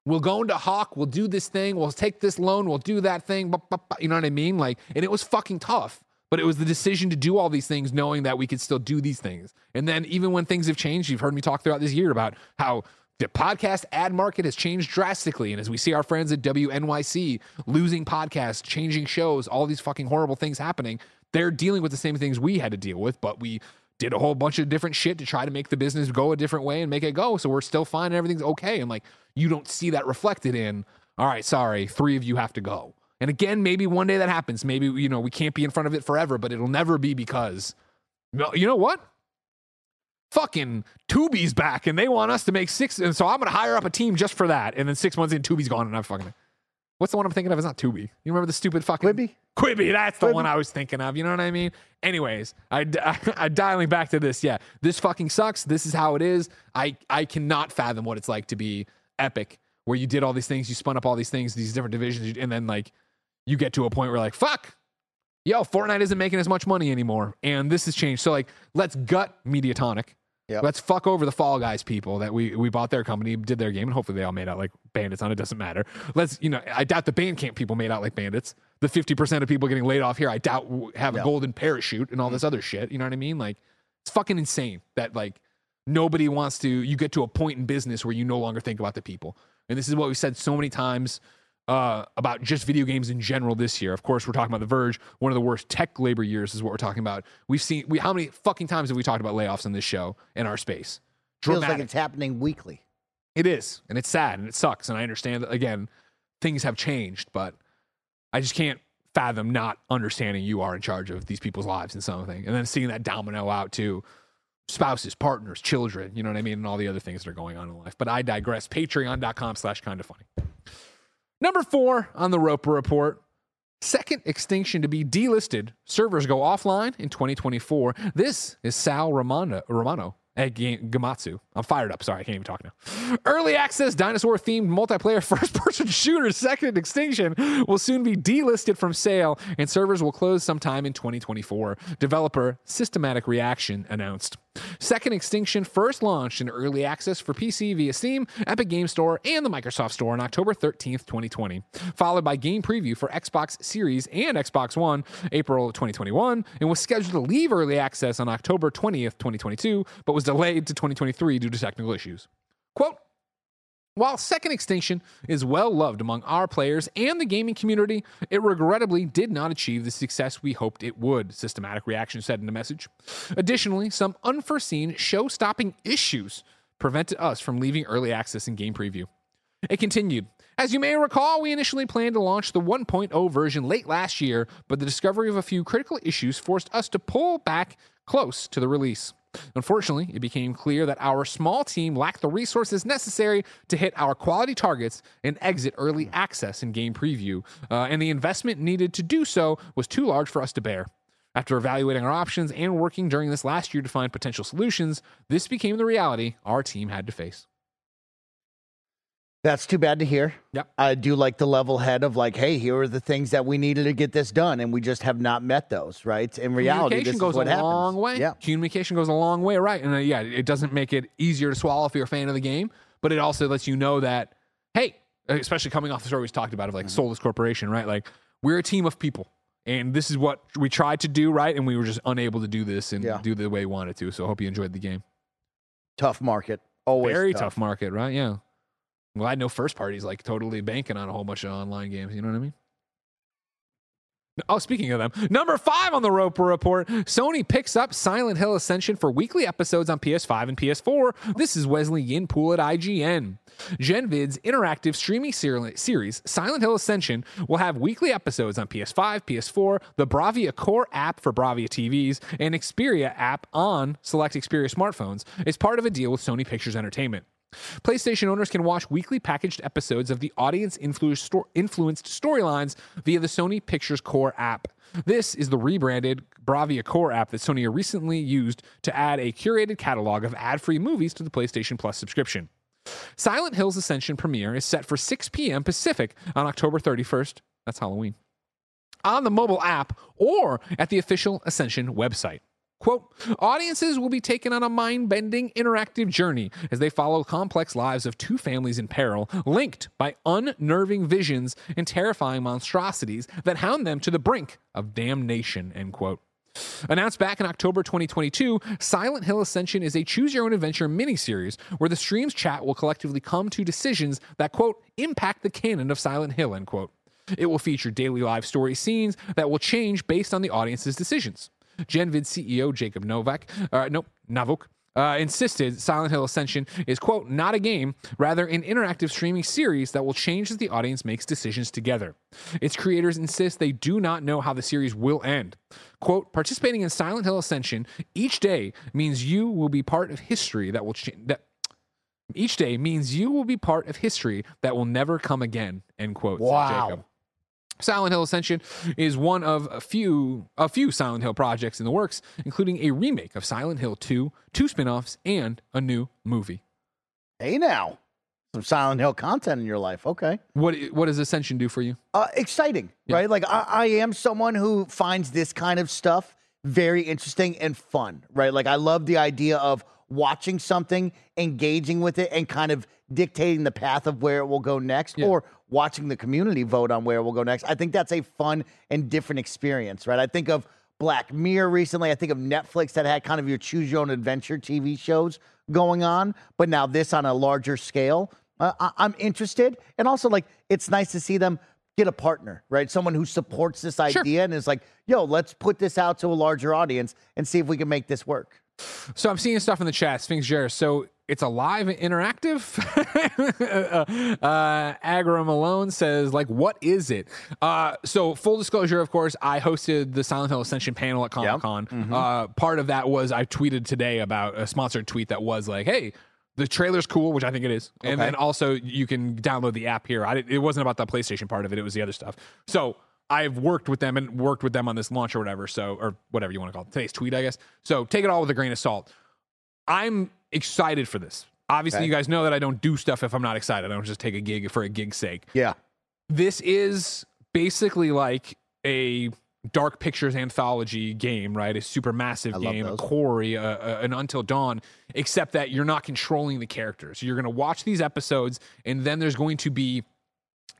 we'll go into Hawk, we'll do this thing, we'll take this loan, we'll do that thing. You know what I mean? Like, and it was fucking tough. But it was the decision to do all these things, knowing that we could still do these things. And then even when things have changed, you've heard me talk throughout this year about how the podcast ad market has changed drastically. And as we see our friends at WNYC losing podcasts, changing shows, all these fucking horrible things happening, they're dealing with the same things we had to deal with, but we did a whole bunch of different shit to try to make the business go a different way and make it go. So we're still fine and everything's okay. And like, you don't see that reflected in, all right, sorry, three of you have to go. And again, maybe one day that happens. Maybe, you know, we can't be in front of it forever, but it'll never be because, you know what? Fucking Tubi's back and they want us to make six. And so I'm going to hire up a team just for that. And then six months in, Tubi's gone and I'm fucking. What's the one I'm thinking of? It's not Tubi. You remember the stupid fucking Quibi? Quibi. That's the Quibi. one I was thinking of. You know what I mean? Anyways, I, I, I dialing back to this. Yeah, this fucking sucks. This is how it is. I I cannot fathom what it's like to be epic, where you did all these things, you spun up all these things, these different divisions, and then like you get to a point where like fuck. Yo, Fortnite isn't making as much money anymore, and this has changed. So like, let's gut Mediatonic. Yep. Let's fuck over the Fall Guys people that we we bought their company, did their game, and hopefully they all made out like bandits on it. Doesn't matter. Let's you know, I doubt the Bandcamp people made out like bandits. The fifty percent of people getting laid off here, I doubt have a Yep. golden parachute and all mm-hmm. this other shit. You know what I mean? Like it's fucking insane that like nobody wants to. You get to a point in business where you no longer think about the people, and this is what we said so many times uh, about just video games in general this year. Of course, we're talking about The Verge. One of the worst tech labor years is what we're talking about. We've seen we how many fucking times have we talked about layoffs in this show in our space? Feels like it's happening weekly. It is, and it's sad, and it sucks, and I understand that again, things have changed, but I just can't fathom not understanding you are in charge of these people's lives and something, and then seeing that domino out to spouses, partners, children, you know what I mean, and all the other things that are going on in life. But I digress. Patreon.com slash kind of funny. Number four on the Roper Report. Second extinction to be delisted. Servers go offline in 2024. This is Sal Romano, Romano Ga- Gematsu. I'm fired up. Sorry, I can't even talk now. Early access dinosaur themed multiplayer first person shooter Second Extinction will soon be delisted from sale and servers will close sometime in 2024. Developer Systematic Reaction announced. Second Extinction first launched in early access for PC via Steam, Epic Game Store, and the Microsoft Store on October 13th, 2020, followed by game preview for Xbox Series and Xbox One April 2021, and was scheduled to leave early access on October 20th, 2022, but was delayed to 2023 due to technical issues. Quote, while Second Extinction is well loved among our players and the gaming community, it regrettably did not achieve the success we hoped it would, Systematic Reaction said in a message. Additionally, some unforeseen show stopping issues prevented us from leaving early access and game preview. It continued. As you may recall, we initially planned to launch the 1.0 version late last year, but the discovery of a few critical issues forced us to pull back close to the release. Unfortunately, it became clear that our small team lacked the resources necessary to hit our quality targets and exit early access in game preview, uh, and the investment needed to do so was too large for us to bear. After evaluating our options and working during this last year to find potential solutions, this became the reality our team had to face. That's too bad to hear. Yep. I do like the level head of like, hey, here are the things that we needed to get this done, and we just have not met those. Right? In reality, communication this goes is what a happens. long way. Yeah. Communication goes a long way, right? And uh, yeah, it doesn't make it easier to swallow if you're a fan of the game, but it also lets you know that, hey, especially coming off the story we talked about of Mm-hmm. like soulless corporation, right? Like we're a team of people. And this is what we tried to do, right? And we were just unable to do this and Yeah. do the way we wanted to. So I hope you enjoyed the game. Tough market. Always Very tough market, right? Yeah. I'm glad no first parties like totally banking on a whole bunch of online games. You know what I mean? Oh, speaking of them, number five on the Roper Report, Sony picks up Silent Hill Ascension for weekly episodes on PS5 and PS4. This is Wesley Yin-Poole at IGN. GenVid's interactive streaming ser- series, Silent Hill Ascension, will have weekly episodes on PS5, PS4, the Bravia Core app for Bravia TVs, and Xperia app on select Xperia smartphones as part of a deal with Sony Pictures Entertainment. PlayStation owners can watch weekly packaged episodes of the audience influenced storylines via the Sony Pictures Core app. This is the rebranded Bravia Core app that Sony recently used to add a curated catalog of ad free movies to the PlayStation Plus subscription. Silent Hill's Ascension premiere is set for 6 p.m. Pacific on October 31st. That's Halloween. on the mobile app or at the official Ascension website. Quote, audiences will be taken on a mind bending interactive journey as they follow complex lives of two families in peril, linked by unnerving visions and terrifying monstrosities that hound them to the brink of damnation, end quote. Announced back in October 2022, Silent Hill Ascension is a choose your own adventure miniseries where the stream's chat will collectively come to decisions that, quote, impact the canon of Silent Hill, end quote. It will feature daily live story scenes that will change based on the audience's decisions. GenVid CEO Jacob Novak, uh, nope, Navok, uh, insisted Silent Hill Ascension is, quote, not a game, rather an interactive streaming series that will change as the audience makes decisions together. Its creators insist they do not know how the series will end. Quote, participating in Silent Hill Ascension each day means you will be part of history that will change. That each day means you will be part of history that will never come again. End quote. Wow. Jacob. Silent Hill Ascension is one of a few a few Silent Hill projects in the works, including a remake of Silent Hill 2, two spin-offs, and a new movie. Hey now, some Silent Hill content in your life. Okay. What what does Ascension do for you? uh, exciting, Yeah. right? Like I, I am someone who finds this kind of stuff very interesting and fun, right? Like I love the idea of watching something, engaging with it, and kind of dictating the path of where it will go next, Yeah. or watching the community vote on where we'll go next. I think that's a fun and different experience, right? I think of Black Mirror recently. I think of Netflix that had kind of your choose your own adventure TV shows going on, but now this on a larger scale. Uh, I- I'm interested, and also like it's nice to see them get a partner, right? Someone who supports this idea and is like, "Yo, let's put this out to a larger audience and see if we can make this work." So I'm seeing stuff in the chat, Sphinx Jer. So it's a live and interactive. uh, Agra Malone says, like, what is it? Uh, so full disclosure, of course, I hosted the Silent Hill Ascension panel at Comic Con. Uh, part of that was I tweeted today about a sponsored tweet that was like, hey. The trailer's cool, which I think it is, and Okay. then also you can download the app here. I it wasn't about the PlayStation part of it; it was the other stuff. So I've worked with them and worked with them on this launch or whatever. So or whatever you want to call it, today's tweet, I guess. So take it all with a grain of salt. I'm excited for this. Obviously, Okay. you guys know that I don't do stuff if I'm not excited. I don't just take a gig for a gig's sake. Yeah. This is basically like a Dark Pictures anthology game, right? A Supermassive I game, a. Quarry, a, a- an Until Dawn, except that you're not controlling the characters. You're going to watch these episodes, and then there's going to be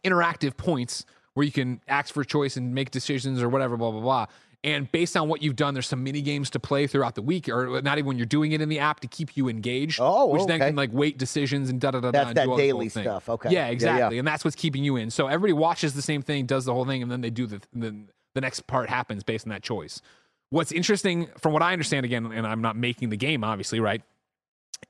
interactive points where you can ask for choice and make decisions or whatever, blah, blah, blah. And based on what you've done, there's some mini games to play throughout the week, or not even when you're doing it in the app to keep you engaged. Oh, which then can like weight decisions and da da da. That's that do all this daily stuff. Okay. Yeah, Yeah, exactly. yeah. And that's what's keeping you in. So everybody watches the same thing, does the whole thing, and then they do the the, the next part happens based on that choice. What's interesting, from what I understand, again, and I'm not making the game, obviously, right?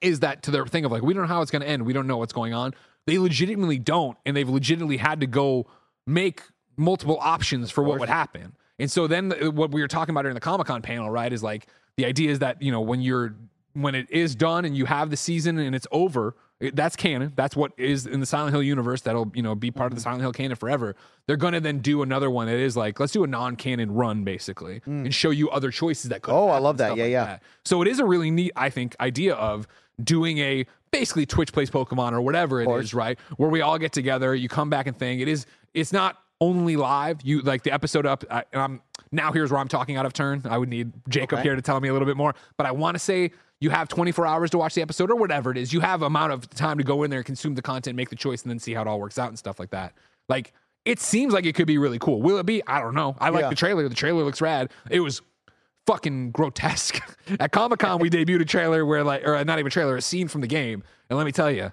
Is that to their thing of like, we don't know how it's going to end. We don't know what's going on. They legitimately don't. And they've legitimately had to go make multiple options for what would happen. And so then the- what we were talking about during the Comic Con panel, right, is like the idea is that, you know, when you're, when it is done and you have the season and it's over, it, that's canon. That's what is in the Silent Hill universe. That'll, you know, be part of the mm-hmm. Silent Hill canon forever. They're going to then do another one that is like, let's do a non canon run basically mm. and show you other choices that could Oh, I love that. Yeah, like yeah. that. So it is a really neat, I think, idea of doing a basically Twitch plays Pokemon or whatever it is, right? Where we all get together, you come back and thing. It is, it's not only live. You like the episode up. I, and I'm now here's where I'm talking out of turn. I would need Jacob Okay. here to tell me a little bit more, but I want to say you have 24 hours to watch the episode or whatever it is. You have amount of time to go in there, consume the content, make the choice, and then see how it all works out and stuff like that. Like it seems like it could be really cool. Will it be? I don't know. I like Yeah. the trailer. The trailer looks rad. It was fucking grotesque. At Comic Con, we debuted a trailer where, like, or not even a trailer, a scene from the game. And let me tell you,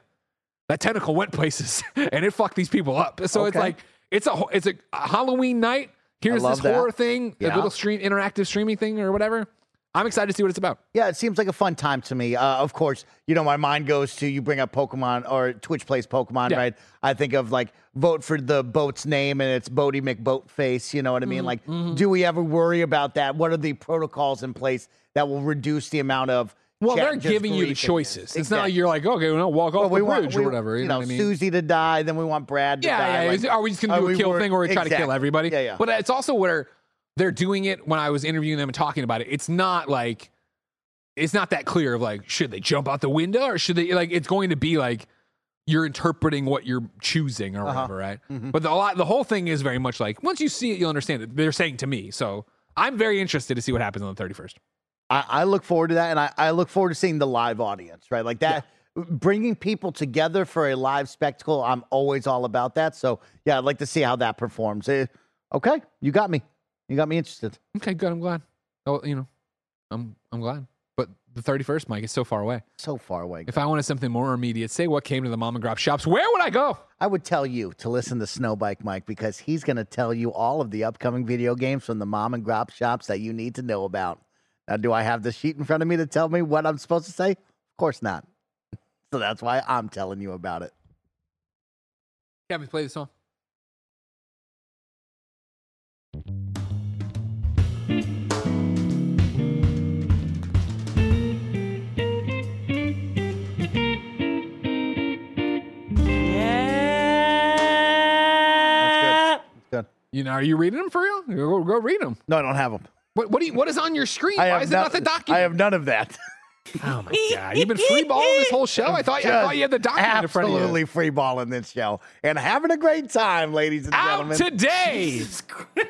that tentacle went places and it fucked these people up. So it's like, it's a, it's a Halloween night. Here's this that. horror thing, Yeah. little stream, interactive streaming thing or whatever. I'm excited to see what it's about. Yeah, it seems like a fun time to me. Uh, of course, you know, my mind goes to you bring up Pokemon or Twitch plays Pokemon, Yeah. right? I think of like vote for the boat's name and it's Boaty McBoatface. You know what I Mm-hmm, mean? Like, do we ever worry about that? What are the protocols in place that will reduce the amount of Well, they're giving you the choices. It's not like you're like, okay, well, walk off Well, we the want bridge we- or whatever. You, know, what I mean? Susie to die, then we want Brad to yeah, die. yeah. like- are we just gonna do a we kill thing or we try to kill everybody? Yeah, yeah. But it's also where they're doing it when I was interviewing them and talking about it. It's not like it's not that clear of like should they jump out the window or should they like it's going to be like you're interpreting what you're choosing or uh-huh. whatever, right? Mm-hmm. But the, a lot, the whole thing is very much like once you see it, you'll understand it. They're saying to me, so I'm very interested to see what happens on the 31st. I, I look forward to that, and I, I look forward to seeing the live audience, right? Like that, bringing people together for a live spectacle. I'm always all about that. So yeah, I'd like to see how that performs. Eh, okay, you got me. You got me interested. Okay, good. I'm glad. Oh, you know, I'm I'm glad. But the 31st, Mike, is so far away. So far away. If I wanted something more immediate, say what came to the mom and grop shops, where would I go? I would tell you to listen to Snowbike Mike because he's going to tell you all of the upcoming video games from the mom and grop shops that you need to know about. Now, do I have the sheet in front of me to tell me what I'm supposed to say? Of course not. So that's why I'm telling you about it. Kevin, play the song. That's good. That's good. You know, are you reading them for real? Go, go read them. No, I don't have them. What what, do you, what is on your screen? I Why have is it not the document? I have none of that. oh my god! You've been freeballing this whole show. I thought, I thought you had the document in front of you. Absolutely free balling this show and having a great time, ladies and Out gentlemen. today,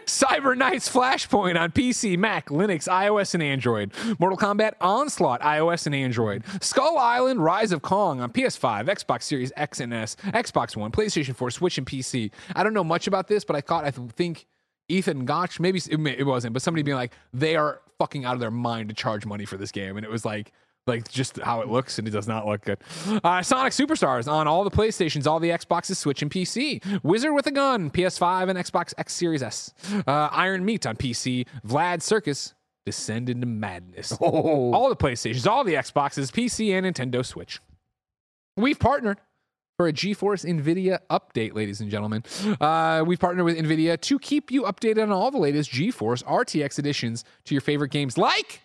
Cyber Knights Flashpoint on PC, Mac, Linux, iOS, and Android. Mortal Kombat Onslaught, iOS and Android. Skull Island Rise of Kong on PS5, Xbox Series X and S, Xbox One, PlayStation 4, Switch, and PC. I don't know much about this, but I thought, I think Ethan Gach, maybe it, wasn't, but somebody being like, they are fucking out of their mind to charge money for this game. And it was like, like just how it looks, and it does not look good. Uh, Sonic Superstars on all the PlayStations, all the Xboxes, Switch, and PC. Wizard with a Gun, PS5 and Xbox X Series S. Uh, Iron Meat on PC. Vlad Circus, Descend into Madness. All the PlayStations, all the Xboxes, PC, and Nintendo Switch. We've partnered for a GeForce NVIDIA update, ladies and gentlemen. Uh, we've partnered with NVIDIA to keep you updated on all the latest GeForce RTX additions to your favorite games like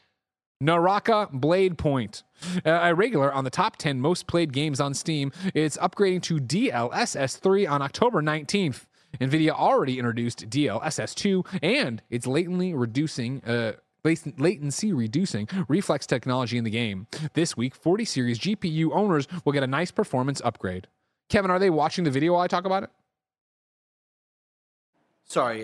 Naraka Blade Point. Uh, a regular on the top 10 most played games on Steam. It's upgrading to DLSS 3 on October 19th. NVIDIA already introduced DLSS 2 and it's latently reducing. Uh, Latency reducing reflex technology in the game. This week, 40 series GPU owners will get a nice performance upgrade. Kevin, are they watching the video while I talk about it? Sorry.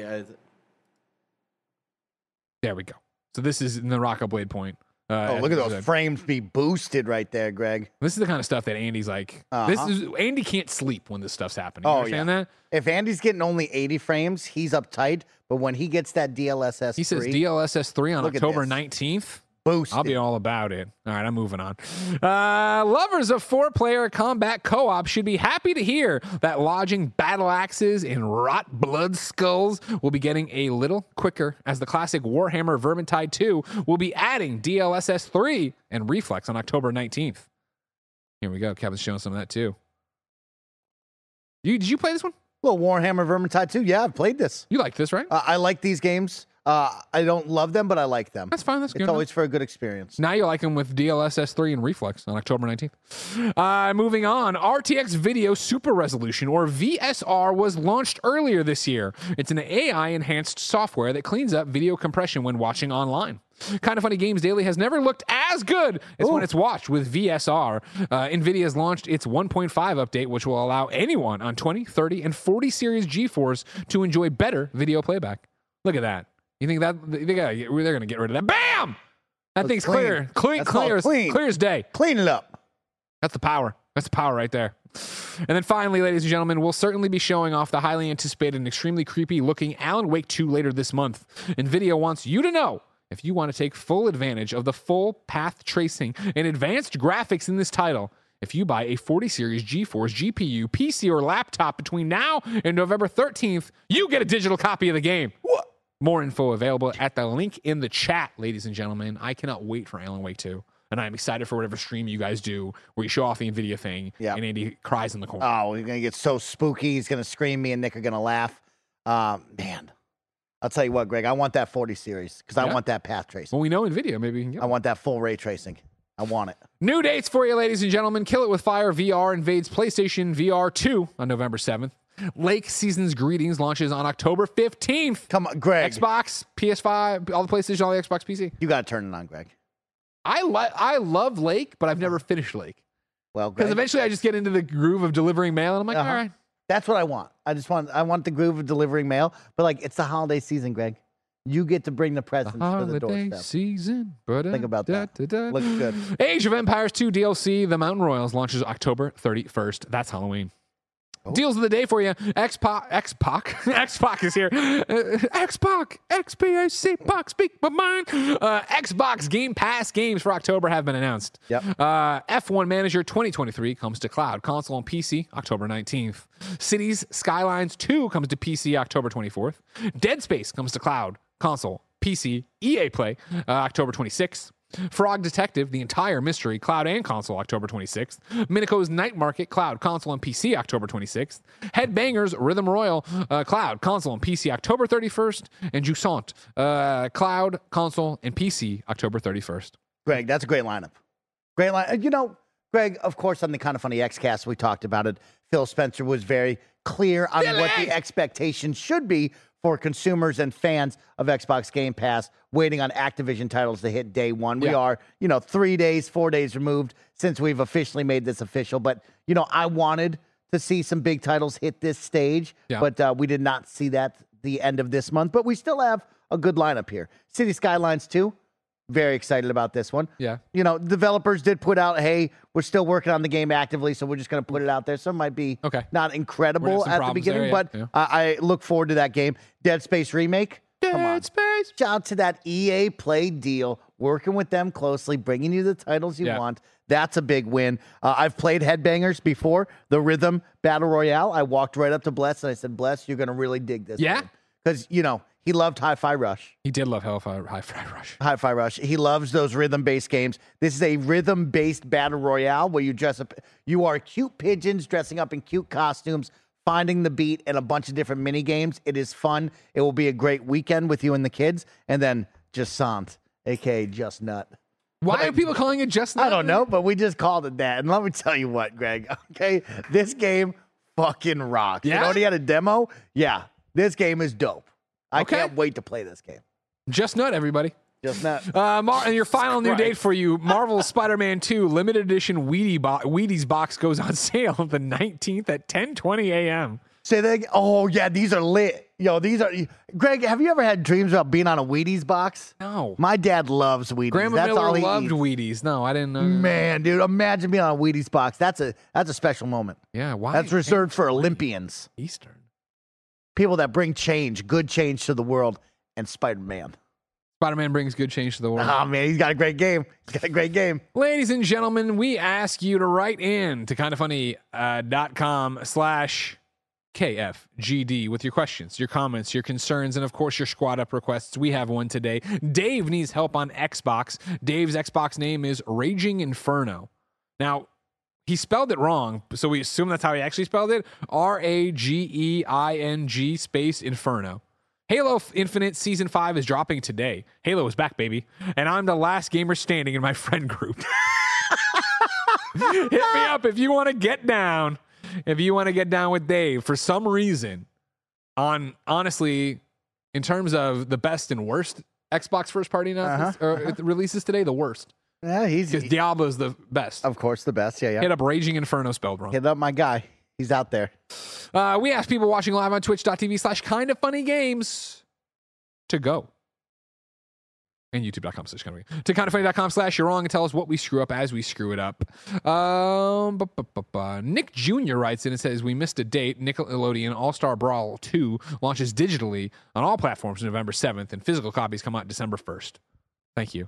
There we go. So this is in the Rock Up Wade point. Uh, oh, look at those frames be boosted right there, Greg. This is the kind of stuff that Andy's like. Uh-huh. This is Andy can't sleep when this stuff's happening. You oh, understand yeah. that? If Andy's getting only 80 frames, he's uptight. But when he gets that DLSS, he says DLSS three on October 19th boosted. I'll be all about it. All right, I'm moving on. Uh, lovers of four-player combat co-op should be happy to hear that lodging battle axes in rot blood skulls will be getting a little quicker, as the classic Warhammer Vermintide 2 will be adding DLSS 3 and Reflex on October 19th. Here we go. Kevin's showing some of that too. You did you play this one? Little Warhammer Vermintide 2. Yeah, I've played this. You like this, right? Uh, I like these games. Uh, I don't love them, but I like them. That's fine. That's good. It's always for a good experience. Now you like them with DLSS 3 and Reflex on October 19th. Uh, moving on, RTX Video Super Resolution, or VSR, was launched earlier this year. It's an AI enhanced software that cleans up video compression when watching online. Kind of Funny Games Daily has never looked as good as when it's watched with VSR. Uh, NVIDIA has launched its 1.5 update, which will allow anyone on 20, 30, and 40 series GeForce to enjoy better video playback. Look at that. You think that they gotta get, they're going to get rid of that? Bam! That thing's clean. clear. Clean, That's clear, as, clean. clear as day. Clean it up. That's the power. That's the power right there. And then finally, ladies and gentlemen, we'll certainly be showing off the highly anticipated and extremely creepy looking Alan Wake 2 later this month. NVIDIA wants you to know if you want to take full advantage of the full path tracing and advanced graphics in this title. If you buy a 40 series GeForce GPU, PC, or laptop between now and November 13th, you get a digital copy of the game. What? More info available at the link in the chat, ladies and gentlemen. I cannot wait for Alan Wake 2. And I'm excited for whatever stream you guys do where you show off the NVIDIA thing Yeah. and Andy cries in the corner. Oh, he's going to get so spooky. He's going to scream. Me and Nick are going to laugh. Um, man, I'll tell you what, Greg, I want that 40 series because I Yeah? want that path tracing. well, we know NVIDIA. Maybe we can get I one. want that full ray tracing. I want it. New dates for you, ladies and gentlemen. Kill It With Fire VR invades PlayStation VR 2 on November 7th. Lake Season's Greetings launches on October 15th. Come on, Greg. Xbox, PS5, all the PlayStation, all the Xbox PC. You got to turn it on, Greg. I li- I love Lake, but I've never finished Lake. Well, Because eventually I just get into the groove of delivering mail, and I'm like, Uh-huh. all right. that's what I want. I just want I want the groove of delivering mail, but like it's the holiday season, Greg. You get to bring the presents to the Holiday doorstep. season. Think about that. Looks good. Age of Empires 2 DLC, The Mountain Royals, launches October 31st. That's Halloween. Oh. Deals of the day for you. X Pac, X Pac, X Pac is here. Uh, X Pac, X P A C Pac, speak my mind. Uh, Xbox Game Pass games for October have been announced. Yep. Uh, F1 Manager 2023 comes to cloud, console, and PC October 19th. Cities Skylines 2 comes to PC October 24th. Dead Space comes to cloud, console, PC, EA Play uh, October 26th. Frog Detective, the entire mystery, cloud and console, October 26th. Mineko's Night Market, cloud, console, and PC, October 26th. Headbangers, Rhythm Royale, uh, cloud, console, and PC, October 31st. And Jusant, uh, cloud, console, and PC, October 31st. Greg, that's a great lineup. Great line. You know, Greg, of course, on the kind of funny X cast, we talked about it. Phil Spencer was very clear on what the expectations should be for consumers and fans of Xbox Game Pass waiting on Activision titles to hit day one. We Yeah. are, you know, three days, four days removed since we've officially made this official. But, you know, I wanted to see some big titles hit this stage, Yeah. but uh, we did not see that the end of this month. But we still have a good lineup here. City Skylines 2, very excited about this one Yeah. you know, developers did put out, hey, we're still working on the game actively, so we're just going to put it out there. So it might be Okay. not incredible gonna have some at the beginning, there, yeah, but. I, I look forward to that game. Dead Space remake. Dead Space. Shout out to that EA Play deal, working with them closely, bringing you the titles you Yeah. want. That's a big win. Uh, I've played Headbangers before, the Rhythm Battle Royale. I walked right up to Bless and I said, Bless, you're going to really dig this. Yeah? Because, you know, he loved Hi Fi Rush. He did love Hellfire High Fry Rush. Hi Fi Rush. He loves those rhythm based games. This is a rhythm based battle royale where you dress up, you are cute pigeons dressing up in cute costumes, finding the beat, and a bunch of different mini games. It is fun. It will be a great weekend with you and the kids. And then Jusant, aka Just Nut. Why are people calling it just nut? I don't know, but we just called it that. And let me tell you what, Greg. Okay, this game fucking rocks. You Yeah? he had a demo? Yeah, this game is dope. I Okay. can't wait to play this game. Just nut, everybody. Just not. Uh, Mar- and your final new date for you, Marvel Spider-Man 2 limited edition Wheatie bo- Wheaties box goes on sale the 19th at 10:20 a.m. Say that. Oh yeah, these are lit. Yo, these are. Greg, have you ever had dreams about being on a Wheaties box? No. My dad loves Wheaties. Grandma That's Miller all he loved eats. Wheaties. No, I didn't know. Man, dude, imagine being on a Wheaties box. That's a that's a special moment. Yeah, why? That's reserved for Olympians, Eastern. People that bring change, good change to the world, and Spider Man. Spider-Man brings good change to the world. Oh man, he's got a great game. He's got a great game. Ladies and gentlemen, we ask you to write in to kindoffunny.com uh, slash KFGD with your questions, your comments, your concerns, and of course your squad up requests. We have one today. Dave needs help on Xbox. Dave's Xbox name is Raging Inferno. Now, he spelled it wrong, so we assume that's how he actually spelled it. R A G E I N G space Inferno. Halo Infinite Season 5 is dropping today. Halo is back, baby. And I'm the last gamer standing in my friend group. Hit me up if you want to get down. If you want to get down with Dave for some reason on honestly, in terms of the best and worst Xbox first party uh-huh. announcements or uh, uh-huh. releases today, the worst. Yeah, he's Because Diablo's the best. of course the best. Yeah, yeah. Hit up Raging Inferno spelled wrong. Hit up my guy. He's out there. Uh, we asked people watching live on twitch.tv slash kind of funny games to go. And youtube.com slash kind of. To kind of funny.com slash you're wrong and tell us what we screw up as we screw it up. Um, bu- bu- bu- Nick Jr. writes in and says, We missed a date. Nickelodeon All Star Brawl 2 launches digitally on all platforms November 7th, and physical copies come out December 1st. Thank you.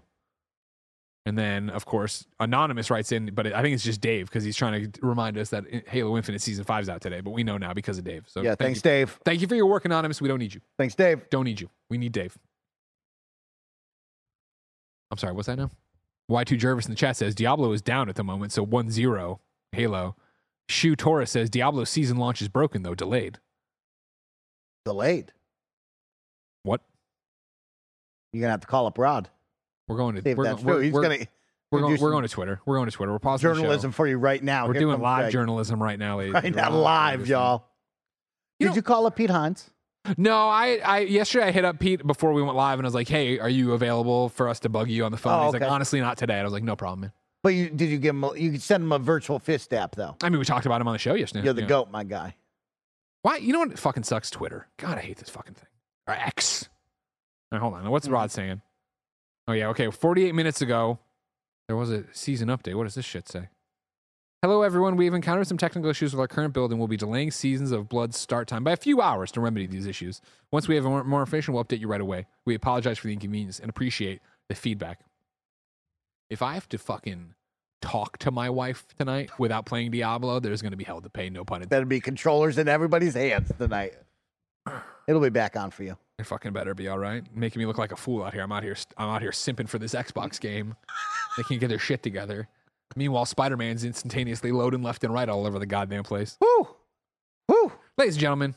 And then, of course, Anonymous writes in, but I think it's just Dave because he's trying to remind us that Halo Infinite Season 5 is out today, but we know now because of Dave. So Yeah, thank thanks, you. Dave. Thank you for your work, Anonymous. We don't need you. Thanks, Dave. Don't need you. We need Dave. I'm sorry, what's that now? Y2 Jervis in the chat says Diablo is down at the moment, so 1 0 Halo. Shu Torres says Diablo season launch is broken, though delayed. Delayed. What? You're gonna have to call up Rod. We're going to. If we're, that's we're. He's we're, gonna we're, going, we're going to Twitter. We're going to Twitter. We're pausing journalism for you right now. We're Here doing comes live Greg. journalism right now, ladies. Right now, live, y'all. You Did know- you call up Pete Hines? No, I, I yesterday I hit up Pete before we went live and I was like, "Hey, are you available for us to bug you on the phone?" Oh, He's okay. like, "Honestly, not today." And I was like, "No problem, man." But you did you give him? A, you could send him a virtual fist app though. I mean, we talked about him on the show yesterday. You're the Yeah. goat, my guy. Why? You know what fucking sucks? Twitter. God, I hate this fucking thing. Or X. All right, hold on. What's mm-hmm. Rod saying? Oh yeah, okay. 48 minutes ago, there was a season update. What does this shit say? Hello, everyone. We've encountered some technical issues with our current build and we'll be delaying Seasons of Blood's start time by a few hours to remedy these issues. Once we have more, more information, we'll update you right away. We apologize for the inconvenience and appreciate the feedback. If I have to fucking talk to my wife tonight without playing Diablo, there's going to be hell to pay. No pun intended. There'll be controllers in everybody's hands tonight. It'll be back on for you. It fucking better be all right. Making me look like a fool out here. I'm out here. I'm out here simping for this Xbox game. They can't get their shit together. Meanwhile, Spider Man's instantaneously loading left and right all over the goddamn place. Woo, woo. Ladies and gentlemen,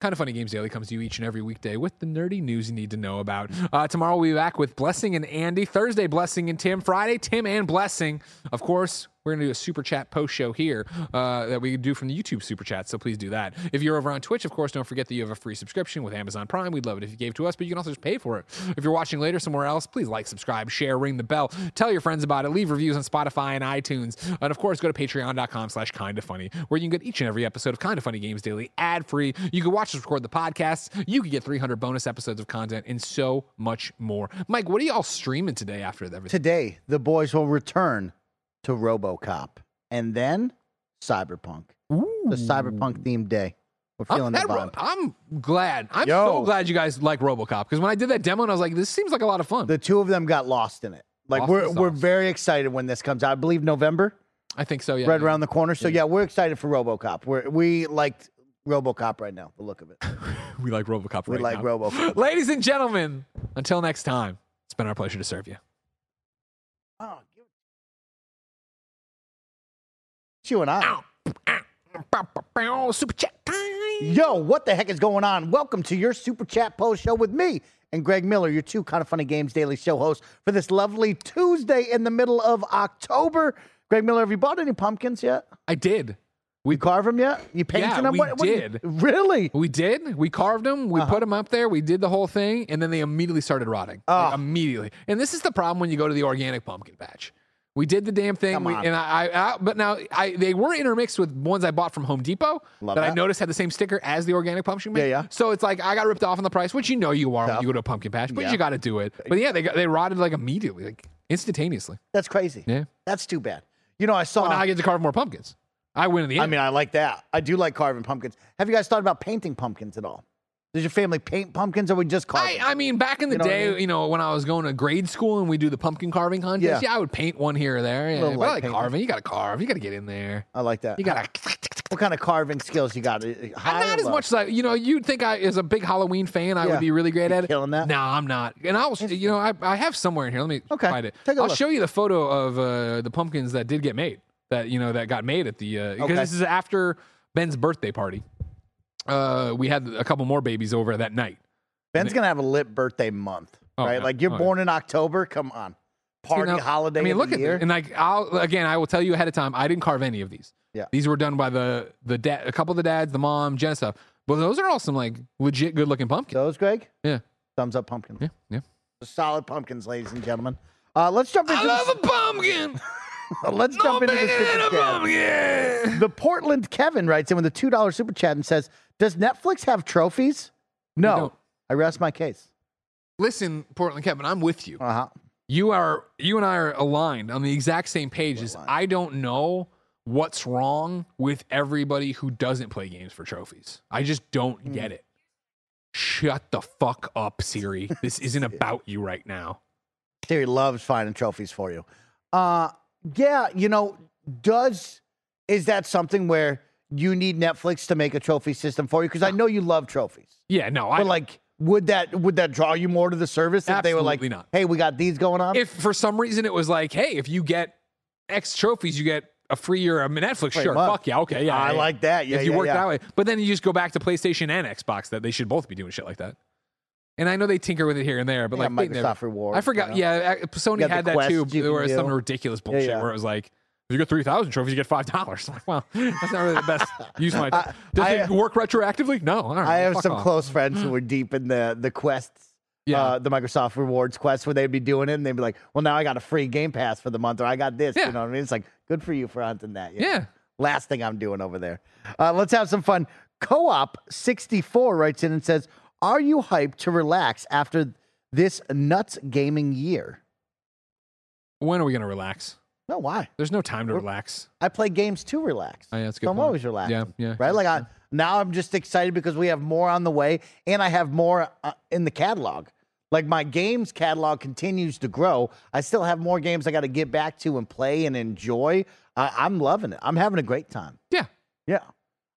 Kind of Funny Games Daily comes to you each and every weekday with the nerdy news you need to know about. Uh, tomorrow we'll be back with Blessing and Andy. Thursday, Blessing and Tim. Friday, Tim and Blessing. Of course, we're going to do a super chat post show here uh, that we do from the YouTube super chat, so please do that. If you're over on Twitch, of course, don't forget that you have a free subscription with Amazon Prime. We'd love it if you gave to us, but you can also just pay for it. If you're watching later somewhere else, please like, subscribe, share, ring the bell, tell your friends about it, leave reviews on Spotify and iTunes, and of course, go to patreon.com slash kind of funny, where you can get each and every episode of Kind of Funny Games Daily ad free. You can watch us record the podcasts, you can get 300 bonus episodes of content, and so much more. Mike, what are y'all streaming today after everything? Today, the boys will return to RoboCop and then Cyberpunk. The Cyberpunk themed day. We're I'm, feeling the that ro- vibe. I'm glad. I'm Yo. so glad you guys like RoboCop because when I did that demo, and I was like, "This seems like a lot of fun." The two of them got lost in it. Like Lost we're in we're very excited when this comes out. I believe November, I think so. Yeah, right yeah. around the corner. So yeah, we're excited for RoboCop. We're we liked RoboCop right now. The look of it. we like RoboCop. We right like now. RoboCop. Ladies and gentlemen, until next time, it's been our pleasure to serve you. Oh, It's you and I. Super chat time. Yo, what the heck is going on? Welcome to your Super Chat Post Show with me and Greg Miller, your two kind of funny games daily show hosts for this lovely Tuesday in the middle of October. Greg Miller, have you bought any pumpkins yet? I did. We carve them yet? You painting Yeah, them? we What- what do you- did. really? We did. We carved them. We Uh-huh. put them up there. We did the whole thing, and then they immediately started rotting. Like, Oh. immediately. And this is the problem when you go to the organic pumpkin patch. We did the damn thing, we, and I, I, I, but now I, they were intermixed with ones I bought from Home Depot Love that, I noticed had the same sticker as the organic pumpkin. Yeah, yeah. So it's like I got ripped off on the price, which you know you are when you go to a pumpkin patch, but Yeah. you got to do it. But yeah, they got, they rotted like immediately, like instantaneously. That's crazy. Yeah. That's too bad. You know, I saw. Well, now I get to carve more pumpkins. I win in the end. I mean, I like that. I do like carving pumpkins. Have you guys thought about painting pumpkins at all? Does your family paint pumpkins or we just carve? I. I mean, back in the You know what I day, mean? you know, when I was going to grade school and we do the pumpkin carving contest, Yeah. yeah, I would paint one here or there. Yeah, but I like painting. carving. You got to carve. You got to get in there. I like that. You got to. What kind of carving skills you got? Uh, High Not as low? much as I, you know, you'd think I, as a big Halloween fan, I Yeah. would be really great You at it. killing that? No, I'm not. And I'll, you know, I, I have somewhere in here. Let me Okay, find it. take a I'll look. show you the photo of uh, the pumpkins that did get made. That you know that got made at the because Okay. this is after Ben's birthday party. Uh, we had a couple more babies over that night. Ben's gonna have a lit birthday month, Oh, right? yeah. Like you're Oh, yeah. born in October. Come on, party holiday. I mean, look at year. this. And like, I'll again, I will tell you ahead of time. I didn't carve any of these. Yeah. these were done by the the dad, a couple of the dads, the mom, Jen and stuff. But those are all some like legit good looking pumpkins. Those, Greg. Yeah, Thumbs up, pumpkins. yeah, yeah. Solid pumpkins, ladies and gentlemen. Uh, let's jump into. I love a pumpkin. let's jump into the super a chat. pumpkin. The Portland Kevin writes in with a two dollar super chat and says, "Does Netflix have trophies?" No. I rest my case. Listen, Portland Kevin, I'm with you. Uh huh. You are you and I are aligned on the exact same page. Is aligned. I don't know what's wrong with everybody who doesn't play games for trophies. I just don't Hmm. get it. Shut the fuck up, Siri. This isn't about you right now. Siri loves finding trophies for you. Uh yeah, you know, does is that something where you need Netflix to make a trophy system for you? Because I know you love trophies. Yeah, no, I But like, would that would that draw you more to the service if they were like, not. "Hey, we got these going on"? if for some reason it was like, hey, if you get X trophies, you get a free year of Netflix. Pretty Sure, much. fuck yeah, okay, yeah. I yeah. like that. Yeah, if you yeah, work yeah. that way, but then you just go back to PlayStation and Xbox that they should both be doing shit like that. And I know they tinker with it here and there, but like they never- Microsoft rewards, I forgot. you know? Yeah, uh, Sony had that too. There was some ridiculous bullshit where it was like. If you get three thousand trophies, you get five dollars. Like, well, that's not really the best use my. Does I- it work retroactively? No. Right, I have some off. close friends who are deep in the the quests Yeah. uh, the Microsoft Rewards Quest, where they'd be doing it, and they'd be like, "Well, now I got a free Game Pass for the month, or I got this." Yeah. You know what I mean? It's like good for you for hunting that. know? Yeah. Last thing I'm doing over there. Uh, let's have some fun. Co-op 64 writes in and says, "Are you hyped to relax after this nuts gaming year?" When are we gonna relax? No, why? There's no time to We're- relax. I play games to relax. Oh, yeah, that's good So I'm always relaxed. Yeah, yeah. Right? Like I now I'm just excited because we have more on the way and I have more uh, in the catalog. Like my games catalog continues to grow. I still have more games I got to get back to and play and enjoy. I, I'm loving it. I'm having a great time. Yeah. Yeah.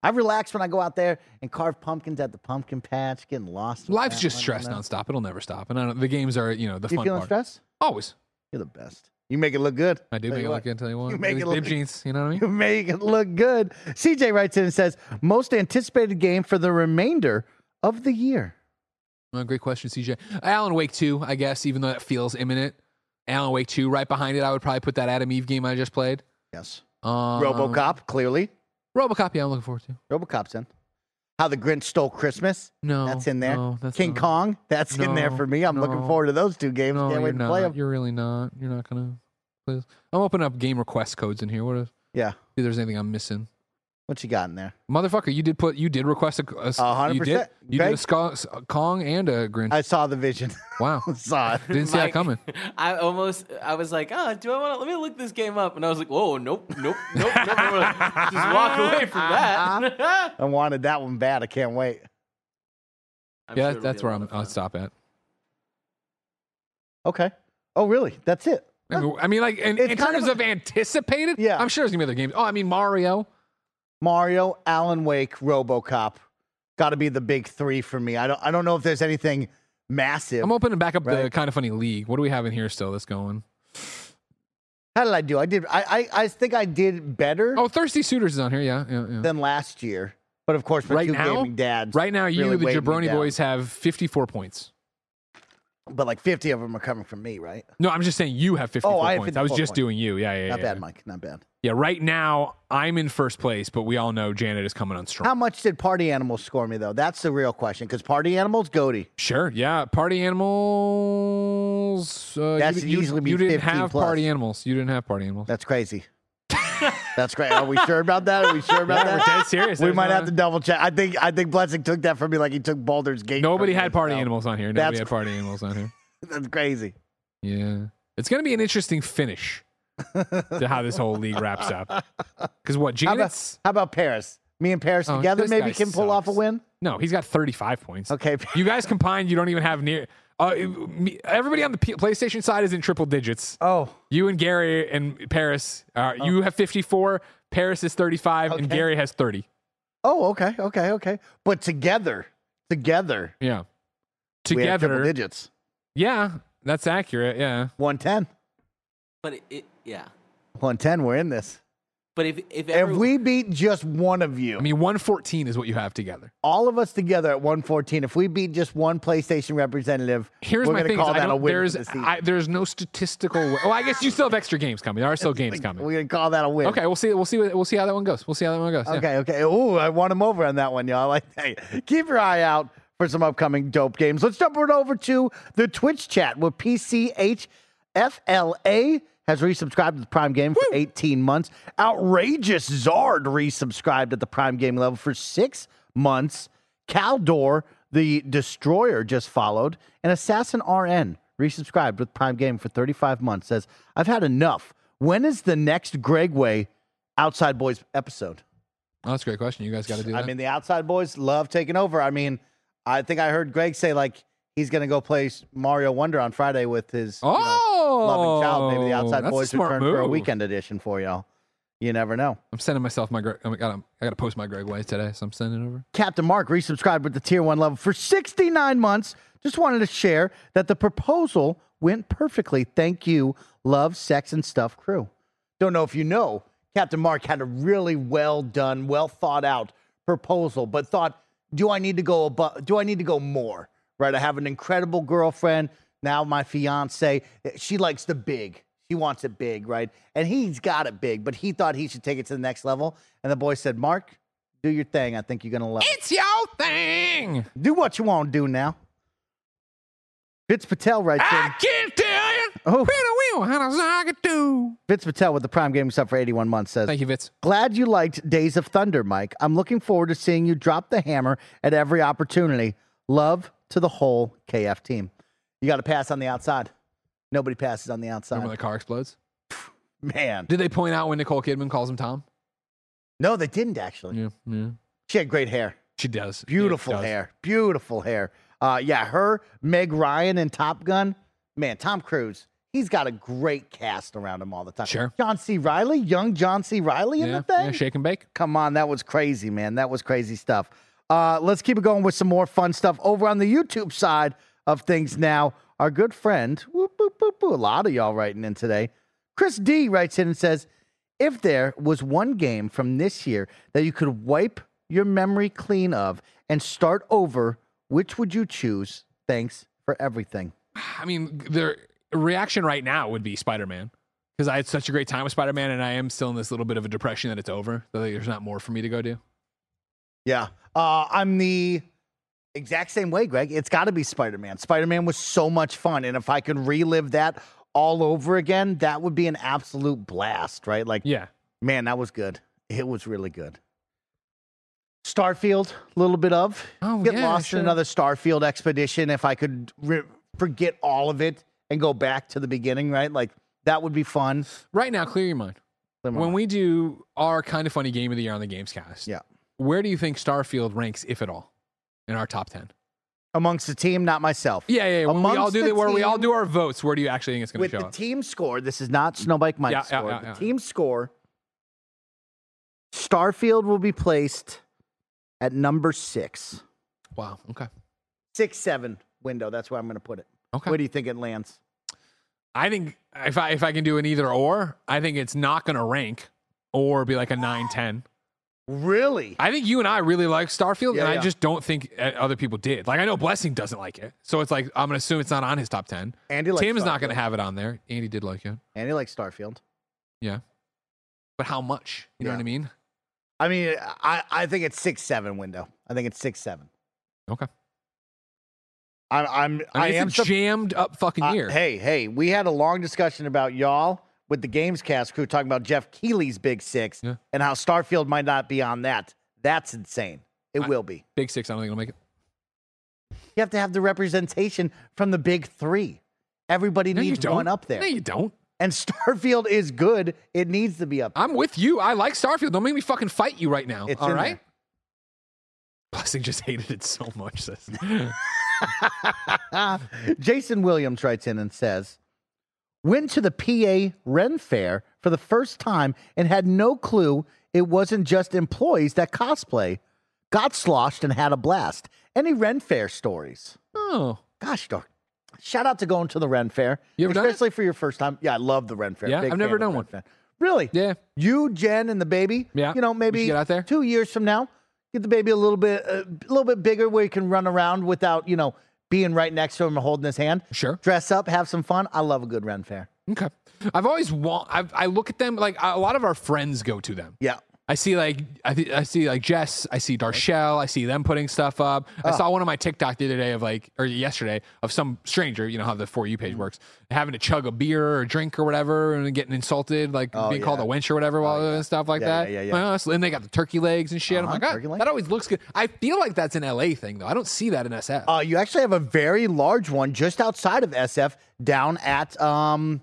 I relax when I go out there and carve pumpkins at the pumpkin patch, getting lost. Life's just stress nonstop. It'll never stop. And I don't, the games are, you know, the You fun feeling part. stressed? Always. You're the best. You make it look good. I do Tell make it look good. Tell you what. You make it look- jeans. You know what I mean? You make it look good. CJ writes in and says, most anticipated game for the remainder of the year. Uh, great question, CJ. Alan Wake 2, I guess, even though that feels imminent. Alan Wake 2, right behind it, I would probably put that Atom Eve game I just played. Yes. Um, Robocop, clearly. Robocop, yeah, I'm looking forward to. Robocop's in. How the Grinch Stole Christmas. No. That's in there. No, that's King not. Kong. That's in there for me. I'm looking forward to those two games. No, Can't you're wait to not. play them. You're really not. You're not going to. Please. I'm opening up game request codes in here. What if, see Yeah. if there's anything I'm missing? What you got in there? Motherfucker, you did put, you did request a, a A hundred you did, percent. you did a Greg? A Kong and a Grinch. I saw the vision. wow. saw it. Didn't see that coming. I almost, I was like, oh, do I want to? Let me look this game up, and I was like, whoa, nope, nope, nope, nope. I'm just walk away from that. I wanted that one bad. I can't wait. I'm yeah, sure that's where I'm. I'll stop at. Okay. Oh, really? That's it. I mean, I mean, like in, in terms of of, anticipated, Yeah. I'm sure there's gonna be other games. Oh, I mean Mario. Mario, Alan Wake, RoboCop. Got to be the big three for me. I don't. I don't know if there's anything massive. I'm opening back up the kind of funny league. What do we have in here still that's going? How did I do? I did. I. I, I think I did better Oh, Thirsty Suitors is on here. Yeah, yeah, yeah. than last year. But of course, my Right two now? gaming dads. Right now, you, really the Jabroni. Boys, have 54 points. But like 50 of them are coming from me, right? No, I'm just saying you have 54 Oh, I have points. I was just points. doing you. Yeah, yeah, Not yeah. bad, Mike. Not bad. Yeah, right now I'm in first place, but we all know Janet is coming on strong. How much did Party Animals score me though? That's the real question. Because Party Animals, Goaty. Sure, yeah. Party animals. Uh, That you, should you- you didn't have plus. party animals. You didn't have party animals. That's crazy. That's great. Are we sure about that? Are we sure about Yeah, we're that? dead serious. We There's might no- have to double check. I think I think Blessing took that from me like he took Baldur's Gate. Nobody had party himself. animals on here. That's Nobody had party animals on here. That's crazy. Yeah. It's going to be an interesting finish to how this whole league wraps up. Because what, How about, how about Paris? Me and Paris Oh, together maybe can pull off a win. No, he's got 35 points. Okay. You guys combined, you don't even have near. Uh, me- everybody on the P- PlayStation side is in triple digits. Oh, You and Gary and Paris, uh, you have 54. Paris is 35, and Gary has 30. oh, okay, okay, okay. But together, together, Yeah. we have triple Together. digits. Yeah, that's accurate. Yeah. One ten. But it, it, yeah. One ten. We're in this. But if if, If we beat just one of you, I mean, 114 is what you have together. all of us together at 114, if we beat just one PlayStation representative, Here's we're my gonna thing: is call I that a don't- win. there's for the season. I, there's no statistical. Way. Oh, I guess you still have extra games coming. There are still games coming. We're gonna call that a win. Okay, we'll see. We'll see. what- We'll see how that one goes. We'll see how that one goes. yeah. Okay, okay. Ooh, I want him over on that one, y'all. Like, hey, keep your eye out for some upcoming dope games. Let's jump right over to the Twitch chat with PCHFLA has resubscribed to the Prime Game for 18 months. Outrageous Zard resubscribed at the Prime Game level for six months. Caldor, the Destroyer, just followed. And Assassin RN resubscribed with Prime Game for 35 months. Says, I've had enough. When is the next Greg Way Outside Boys episode? Oh, that's a great question. You guys got to do that. I mean, the outside boys love taking over. I mean, I think I heard Greg say like he's going to go play Mario Wonder on Friday with his you know, oh, loving child. Maybe the outside oh, boys smart return for a weekend edition for y'all. You never know. I'm sending myself my. Gre- I got. I got to post my Greg Way today, so I'm sending it over. Captain Mark resubscribed with the tier one level for 69 months. Just wanted to share that the proposal went perfectly. Thank you, love, sex, and stuff crew. Don't know if you know, Captain Mark had a really well done, well thought out proposal, but thought, do I need to go above, do I need to go more? Right? I have an incredible girlfriend. Now my fiance, she likes the big. She wants it big, right? And he's got it big, but he thought he should take it to the next level. And the boy said, Mark, do your thing. I think you're gonna love it. It's your thing. Do what you want to do now. Fitz Patel writes I in. can't tell you. Oh. Wheel, how does I get to? Fitz Patel with the Prime Gaming sub for 81 months says, Thank you, Vitz. Glad you liked Days of Thunder, Mike. I'm looking forward to seeing you drop the hammer at every opportunity. Love to the whole KF team. You got to pass on the outside. Nobody passes on the outside. Remember when the car explodes? Man. Did they point out when Nicole Kidman calls him Tom? No, they didn't actually. Yeah, yeah. She had great hair. She does. Beautiful Yeah, does. hair. Beautiful hair. Uh, yeah, her, Meg Ryan, and Top Gun. Man, Tom Cruise. He's got a great cast around him all the time. Sure. John C. Reilly, young John C. Reilly in Yeah, the thing. yeah, shake and bake. Come on, that was crazy, man. That was crazy stuff. Uh, let's keep it going with some more fun stuff over on the YouTube side of things now. Our good friend, whoop, whoop, whoop, a lot of y'all writing in today. Chris D writes in and says, if there was one game from this year that you could wipe your memory clean of and start over, which would you choose? Thanks for everything. I mean, the reaction right now would be Spider Man because I had such a great time with Spider Man, and I am still in this little bit of a depression that it's over. That there's not more for me to go do. Yeah. Uh, I'm the exact same way, Greg. It's got to be Spider Man. Spider Man was so much fun. And if I could relive that all over again, that would be an absolute blast, right? Like, Yeah. man, that was good. It was really good. Starfield, a little bit of. Oh, Get yeah, lost sure. in another Starfield expedition. If I could re- forget all of it and go back to the beginning, right? Like, that would be fun. Right now, clear your mind. When we do our kind of funny game of the year on the Gamescast, Yeah. Where do you think Starfield ranks, if at all, in our top ten? Amongst the team, not myself. Yeah, yeah. yeah. When we all do the the, where we all do our votes, where do you actually think it's going with to show the up? team score, this is not Snowbike Mike's Yeah, yeah, score. yeah, the yeah. team score, Starfield will be placed at number six, Wow. Okay. six seven window. That's where I'm going to put it. Okay. Where do you think it lands? I think if I if I can do an either or, I think it's not going to rank or be like a 9-10. Really? I think you and I really like Starfield, Yeah, and yeah. I just don't think other people did. Like I know Blessing doesn't like it, so it's like I'm gonna assume it's not on his top ten. Andy likes Tim's not gonna have it on there. Andy did like it, Andy likes Starfield. yeah, but how much? You know what I mean? I mean, I, I think it's six seven window. I think it's six seven. Okay. I'm I'm I, mean, I am a jammed up fucking uh, hey hey, we had a long discussion about y'all with the Games Cast crew talking about Geoff Keighley's Big Six Yeah. and how Starfield might not be on that. That's insane. It I- will be. Big six. I don't think it'll make it. You have to have the representation from the big three. Everybody No, needs one up there. No, you don't. And Starfield is good. It needs to be up there. I'm with you. I like Starfield. Don't make me fucking fight you right now. It's all right. there. Blessing just hated it so much. Jason Williams writes in and says, Went to the PA Ren Fair for the first time and had no clue it wasn't just employees that cosplay. Got sloshed and had a blast. Any Ren Fair stories? oh, Gosh, darn. Shout out to going to the Ren Fair. You ever? Especially for your first time. Yeah, I love the Ren Fair. Yeah, Big I've never done the one. Ren Fair. Really? yeah. You, Jen, and the baby. Yeah, You know, maybe get out there. two years from now, get the baby a little bit, uh, a little bit bigger, where you can run around without, you know, being right next to him and holding his hand. Sure. Dress up, have some fun. I love a good Ren Fair. Okay. I've always want. I've, I look at them like a lot of our friends go to them. Yeah. I see like I, th- I see like Jess, I see Darshell, I see them putting stuff up. Oh. I saw one of my TikTok the other day of like or yesterday of some stranger, you know how the for you page works, having to chug a beer or drink or whatever and getting insulted, like Oh, being called a yeah. wench or whatever, while and stuff like Yeah, that. yeah, yeah, yeah. Like, oh, so- and they got the turkey legs and shit. Uh-huh, I'm like, turkey oh, leg. that always looks good. I feel like that's an LA thing though. I don't see that in SF. Uh, you actually have a very large one just outside of SF down at um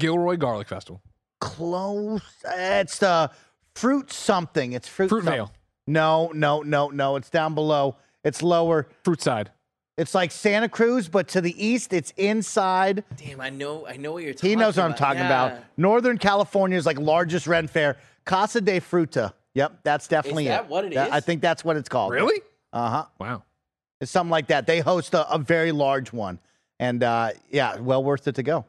Gilroy Garlic Festival, close. It's the fruit something. It's fruit. Fruit some- Vale. No, no, no, no. It's down below. It's lower. Fruit Side. It's like Santa Cruz, but to the east, it's inside. Damn, I know, I know what you're talking. He knows what I'm talking about. Yeah. Northern California's like largest Ren Fair, Casa de Fruta. Yep, that's definitely that it. what it That- I think that's what it's called. Really? Uh huh. Wow. It's something like that. They host a, a very large one, and uh, yeah, well worth it to go.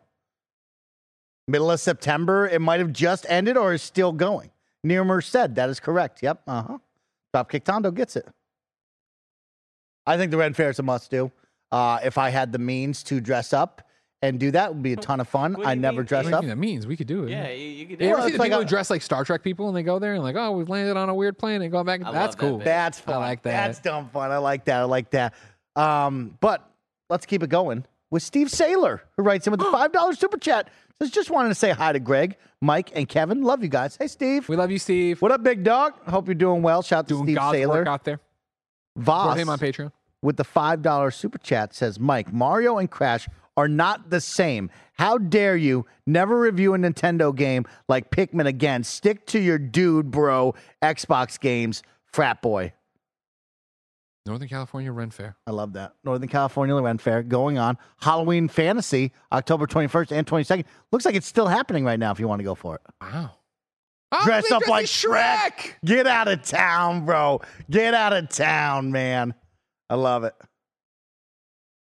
Middle of September. It might have just ended or is still going. Nirmer said that is correct. Yep. Uh huh. Dropkick Tondo gets it. I think the Red Fair is a must do. Uh, if I had the means to dress up and do that, it would be a ton of fun. What do I you never mean? dress What do you up. think that means we could do it. Yeah, you, you could. You ever Well, see it's the like people a- who dress like Star Trek people and they go there and like, oh, we've landed on a weird planet, and go back? I That's love that cool. bit. That's fun. I like that. That's dumb fun. I like that. I like that. Um, but let's keep it going with Steve Saylor, who writes in with the $5 super chat. Just wanted to say hi to Greg, Mike, and Kevin. Love you guys. Hey, Steve. We love you, Steve. What up, big dog? Hope you're doing well. Shout out to Doing Steve God's work Saylor. out there. Voss Support him on Patreon. with the $5 super chat says, Mike, Mario and Crash are not the same. How dare you never review a Nintendo game like Pikmin again? Stick to your dude, bro, Xbox games, frat boy. Northern California Ren Fair. I love that. Northern California Ren Fair going on. Halloween Fantasy, October 21st and 22nd. Looks like it's still happening right now if you want to go for it. Wow. Dress Oh, up like as Shrek. Get out of town, bro. Get out of town, man. I love it.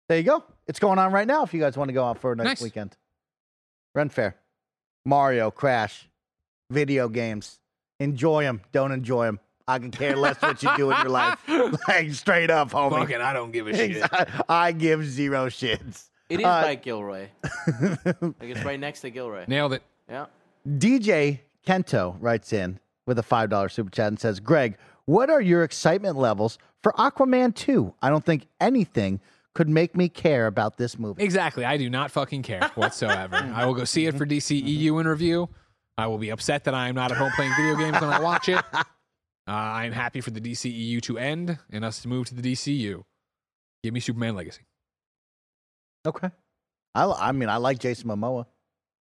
There you go. It's going on right now if you guys want to go out for a nice, Nice. weekend. Ren Fair. Mario, Crash, video games. Enjoy them. Don't enjoy them. I can care less what you do in your life. Like, straight up, homie. Fuck it, I don't give a shit. I give zero shits. It is Uh, by Gilroy. like it's right next to Gilroy. Nailed it. Yeah. DJ Kento writes in with a $5 super chat and says, Greg, what are your excitement levels for Aquaman 2? I don't think anything could make me care about this movie. Exactly. I do not fucking care whatsoever. I will go see it for DCEU in review. I will be upset that I am not at home playing video games when I watch it. Uh, I am happy for the DCEU to end and us to move to the DCU. Give me Superman Legacy. Okay. I, I mean, I like Jason Momoa.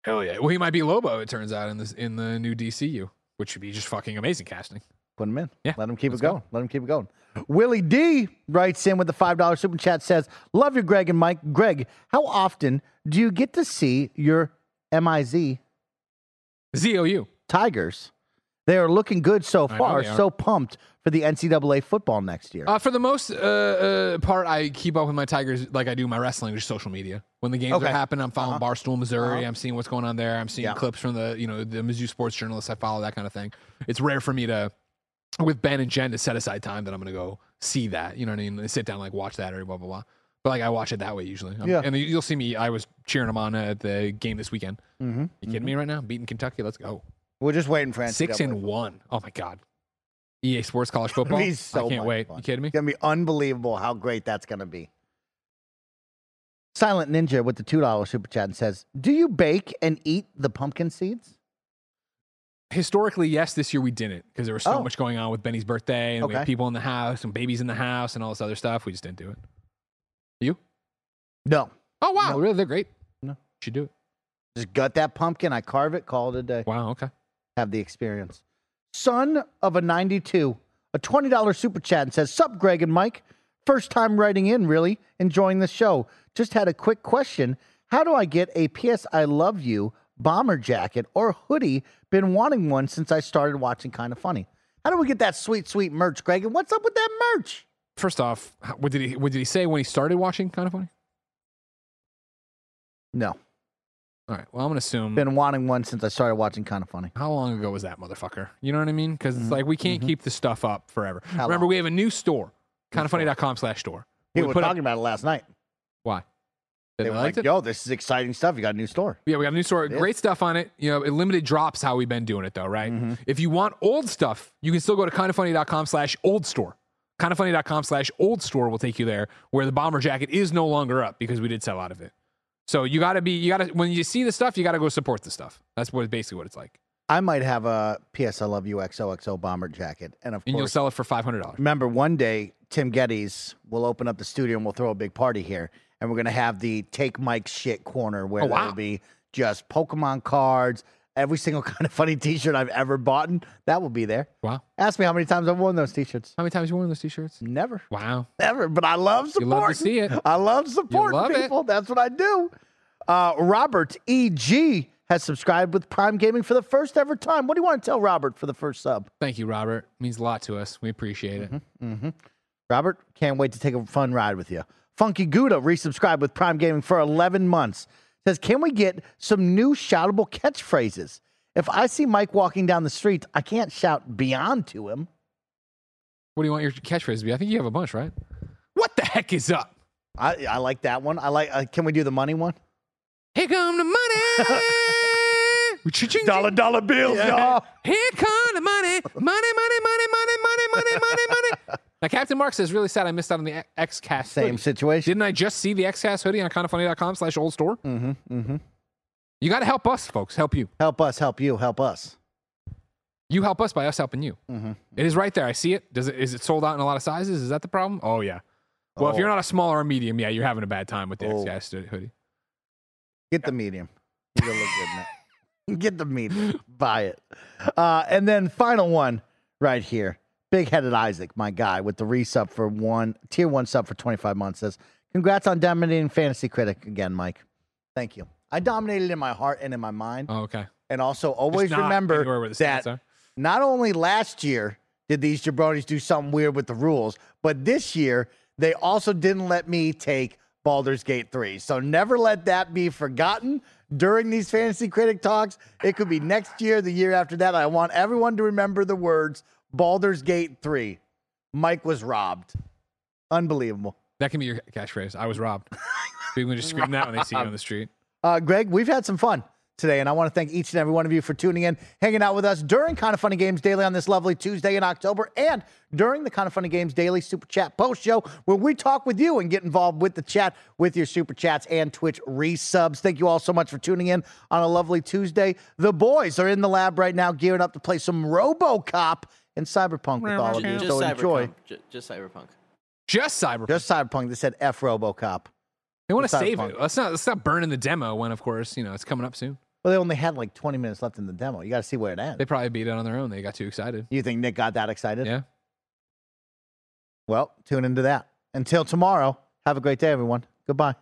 Hell yeah. Well, he might be Lobo. It turns out in this in the new DCU, which would be just fucking amazing casting. Put him in. Yeah, Let him keep let's it going. go. Let him keep it going. Willie D writes in with the $5 super chat says, Love you, Greg and Mike. Greg, how often do you get to see your MIZ ZOU. Tigers? They are looking good so I know far. they are. So pumped for the NCAA football next year. Uh, for the most uh, uh, part, I keep up with my Tigers like I do my wrestling, just social media. When the games Okay. are happening, I'm following Uh-huh. Barstool, Missouri. Uh-huh. I'm seeing what's going on there. I'm seeing Yeah. clips from the you know the Mizzou sports journalists. I follow that kind of thing. It's rare for me to, with Ben and Jen, to set aside time that I'm going to go see that. You know what I mean? Sit down like watch that or blah blah blah. But like I watch it that way usually. I'm- Yeah. And you'll see me. I was cheering them on at the game this weekend. Mm-hmm. You kidding me right now? Beating Kentucky. Let's go. We're just waiting for Six and one. Oh my god. EA Sports College Football. be so I can't wait. fun. You kidding me? It's gonna be unbelievable how great that's gonna be. Silent Ninja with the two dollar super chat and says, "Do you bake and eat the pumpkin seeds?" Historically, yes. This year we didn't because there was so Oh. much going on with Benny's birthday and we had people in the house and babies in the house and all this other stuff. We just didn't do it. You? No, Oh wow, No. really? They're great. No. you should do it. just gut that pumpkin. I carve it. Call it a day. Wow. Okay. Have the experience. Son of a ninety-two, a twenty dollar super chat and says, "Sup, Greg and Mike. First time writing in. Really enjoying the show. Just had a quick question. How do I get a PS I love you bomber jacket or hoodie? Been wanting one since I started watching Kind of Funny. How do we get that sweet, sweet merch, Greg? And what's up with that merch? First off, what did he? What did he say when he started watching? Kind of funny. No, All right. Well, I'm gonna assume. been wanting one since I started watching Kind of Funny. How long ago was that, motherfucker? You know what I mean? Because it's like we can't keep the stuff up forever. Mm-hmm. How Remember, long? we have a new store, kindoffunny.com slash store. We We were put up- talking about it last night. Why? They Did were they like, it? "Yo, this is exciting stuff. You got a new store." Yeah, we got a new store. Great stuff on it. You know, it limited drops how we've been doing it though, right? Mm-hmm. If you want old stuff, you can still go to kindoffunny.com slash old store. Kindoffunny.com slash old store will take you there where the bomber jacket is no longer up because we did sell out of it. So you gotta be you gotta when you see the stuff, you gotta go support the stuff. That's what basically what it's like. I might have a PS I Love You XOXO bomber jacket, and of And you'll course, sell it for five hundred dollars. remember one day Tim Gettys will open up the studio and we'll throw a big party here, and we're gonna have the Take Mike's shit corner where Oh, wow. there'll be just Pokemon cards, every single kind of funny T-shirt I've ever bought. And that will be there. Wow. Ask me how many times I've worn those T-shirts. How many times you worn those t-shirts? Never, Wow. never. But I love support. You love to see it. I love supporting love it. people. That's what I do. Uh, Robert E.G. has subscribed with Prime Gaming for the first ever time. What do you want to tell Robert for the first sub? Thank you, Robert. means a lot to us. We appreciate it. Mm-hmm. Robert, can't wait to take a fun ride with you. Funky Gouda resubscribed with Prime Gaming for 11 months. Says, can we get some new shoutable catchphrases? If I see Mike walking down the street, I can't shout beyond to him. What do you want your catchphrase to be? I think you have a bunch, right? What the heck is up? I, I like that one. I like. Uh, can we do the money one? Here come the money. Dollar dollar bills, y'all. Here come the money. Money, money, money, money, money, money, money, money. Now, Captain Mark says, really sad I missed out on the X Cast. Same situation. Didn't I just see the X Cast hoodie on kindoffunny.com slash old store? Mm-hmm. Mm-hmm. You got to help us, folks. Help you. Help us, help you, help us. You help us by us helping you. Mm-hmm. It is right there. I see it. Does it is it sold out in a lot of sizes? Is that the problem? Oh yeah. Well, if Oh. you're not a small or a medium, yeah, you're having a bad time with the Oh. X Cast hoodie. Get the medium. You're look good in it. Get the medium. Buy it. Uh, and then final one right here. Big headed Isaac, my guy, with the resub for one tier one sub for 25 months says, Congrats on dominating Fantasy Critic again, Mike. Thank you. I dominated in my heart and in my mind. Oh, okay. And also always remember anywhere where the that are. not only last year did these jabronis do something weird with the rules, but this year they also didn't let me take Baldur's Gate 3. So never let that be forgotten during these fantasy critic talks. It could be next year, the year after that. I want everyone to remember the words Baldur's Gate 3. Mike was robbed. Unbelievable. That can be your catchphrase. I was robbed. People can just scream that when they see you on the street. Uh, Greg, we've had some fun today, and I want to thank each and every one of you for tuning in, hanging out with us during Kind of Funny Games Daily on this lovely Tuesday in October, and during the Kind of Funny Games Daily Super Chat Post Show, where we talk with you and get involved with the chat with your Super Chats and Twitch resubs. Thank you all so much for tuning in on a lovely Tuesday. The boys are in the lab right now, gearing up to play some RoboCop and Cyberpunk with all of you. Just So enjoy. cyberpunk. Ju- Just cyberpunk. Just Cyberpunk. Just Cyberpunk. They said F RoboCop. they want to save Cyberpunk. it. Let's not let's not burn in the demo when, of course, you know it's coming up soon. Well, they only had like 20 minutes left in the demo. You got to see where it ends. They probably beat it on their own. They got too excited. You think Nick got that excited? Yeah. Well, tune into that. Until tomorrow, have a great day, everyone. Goodbye.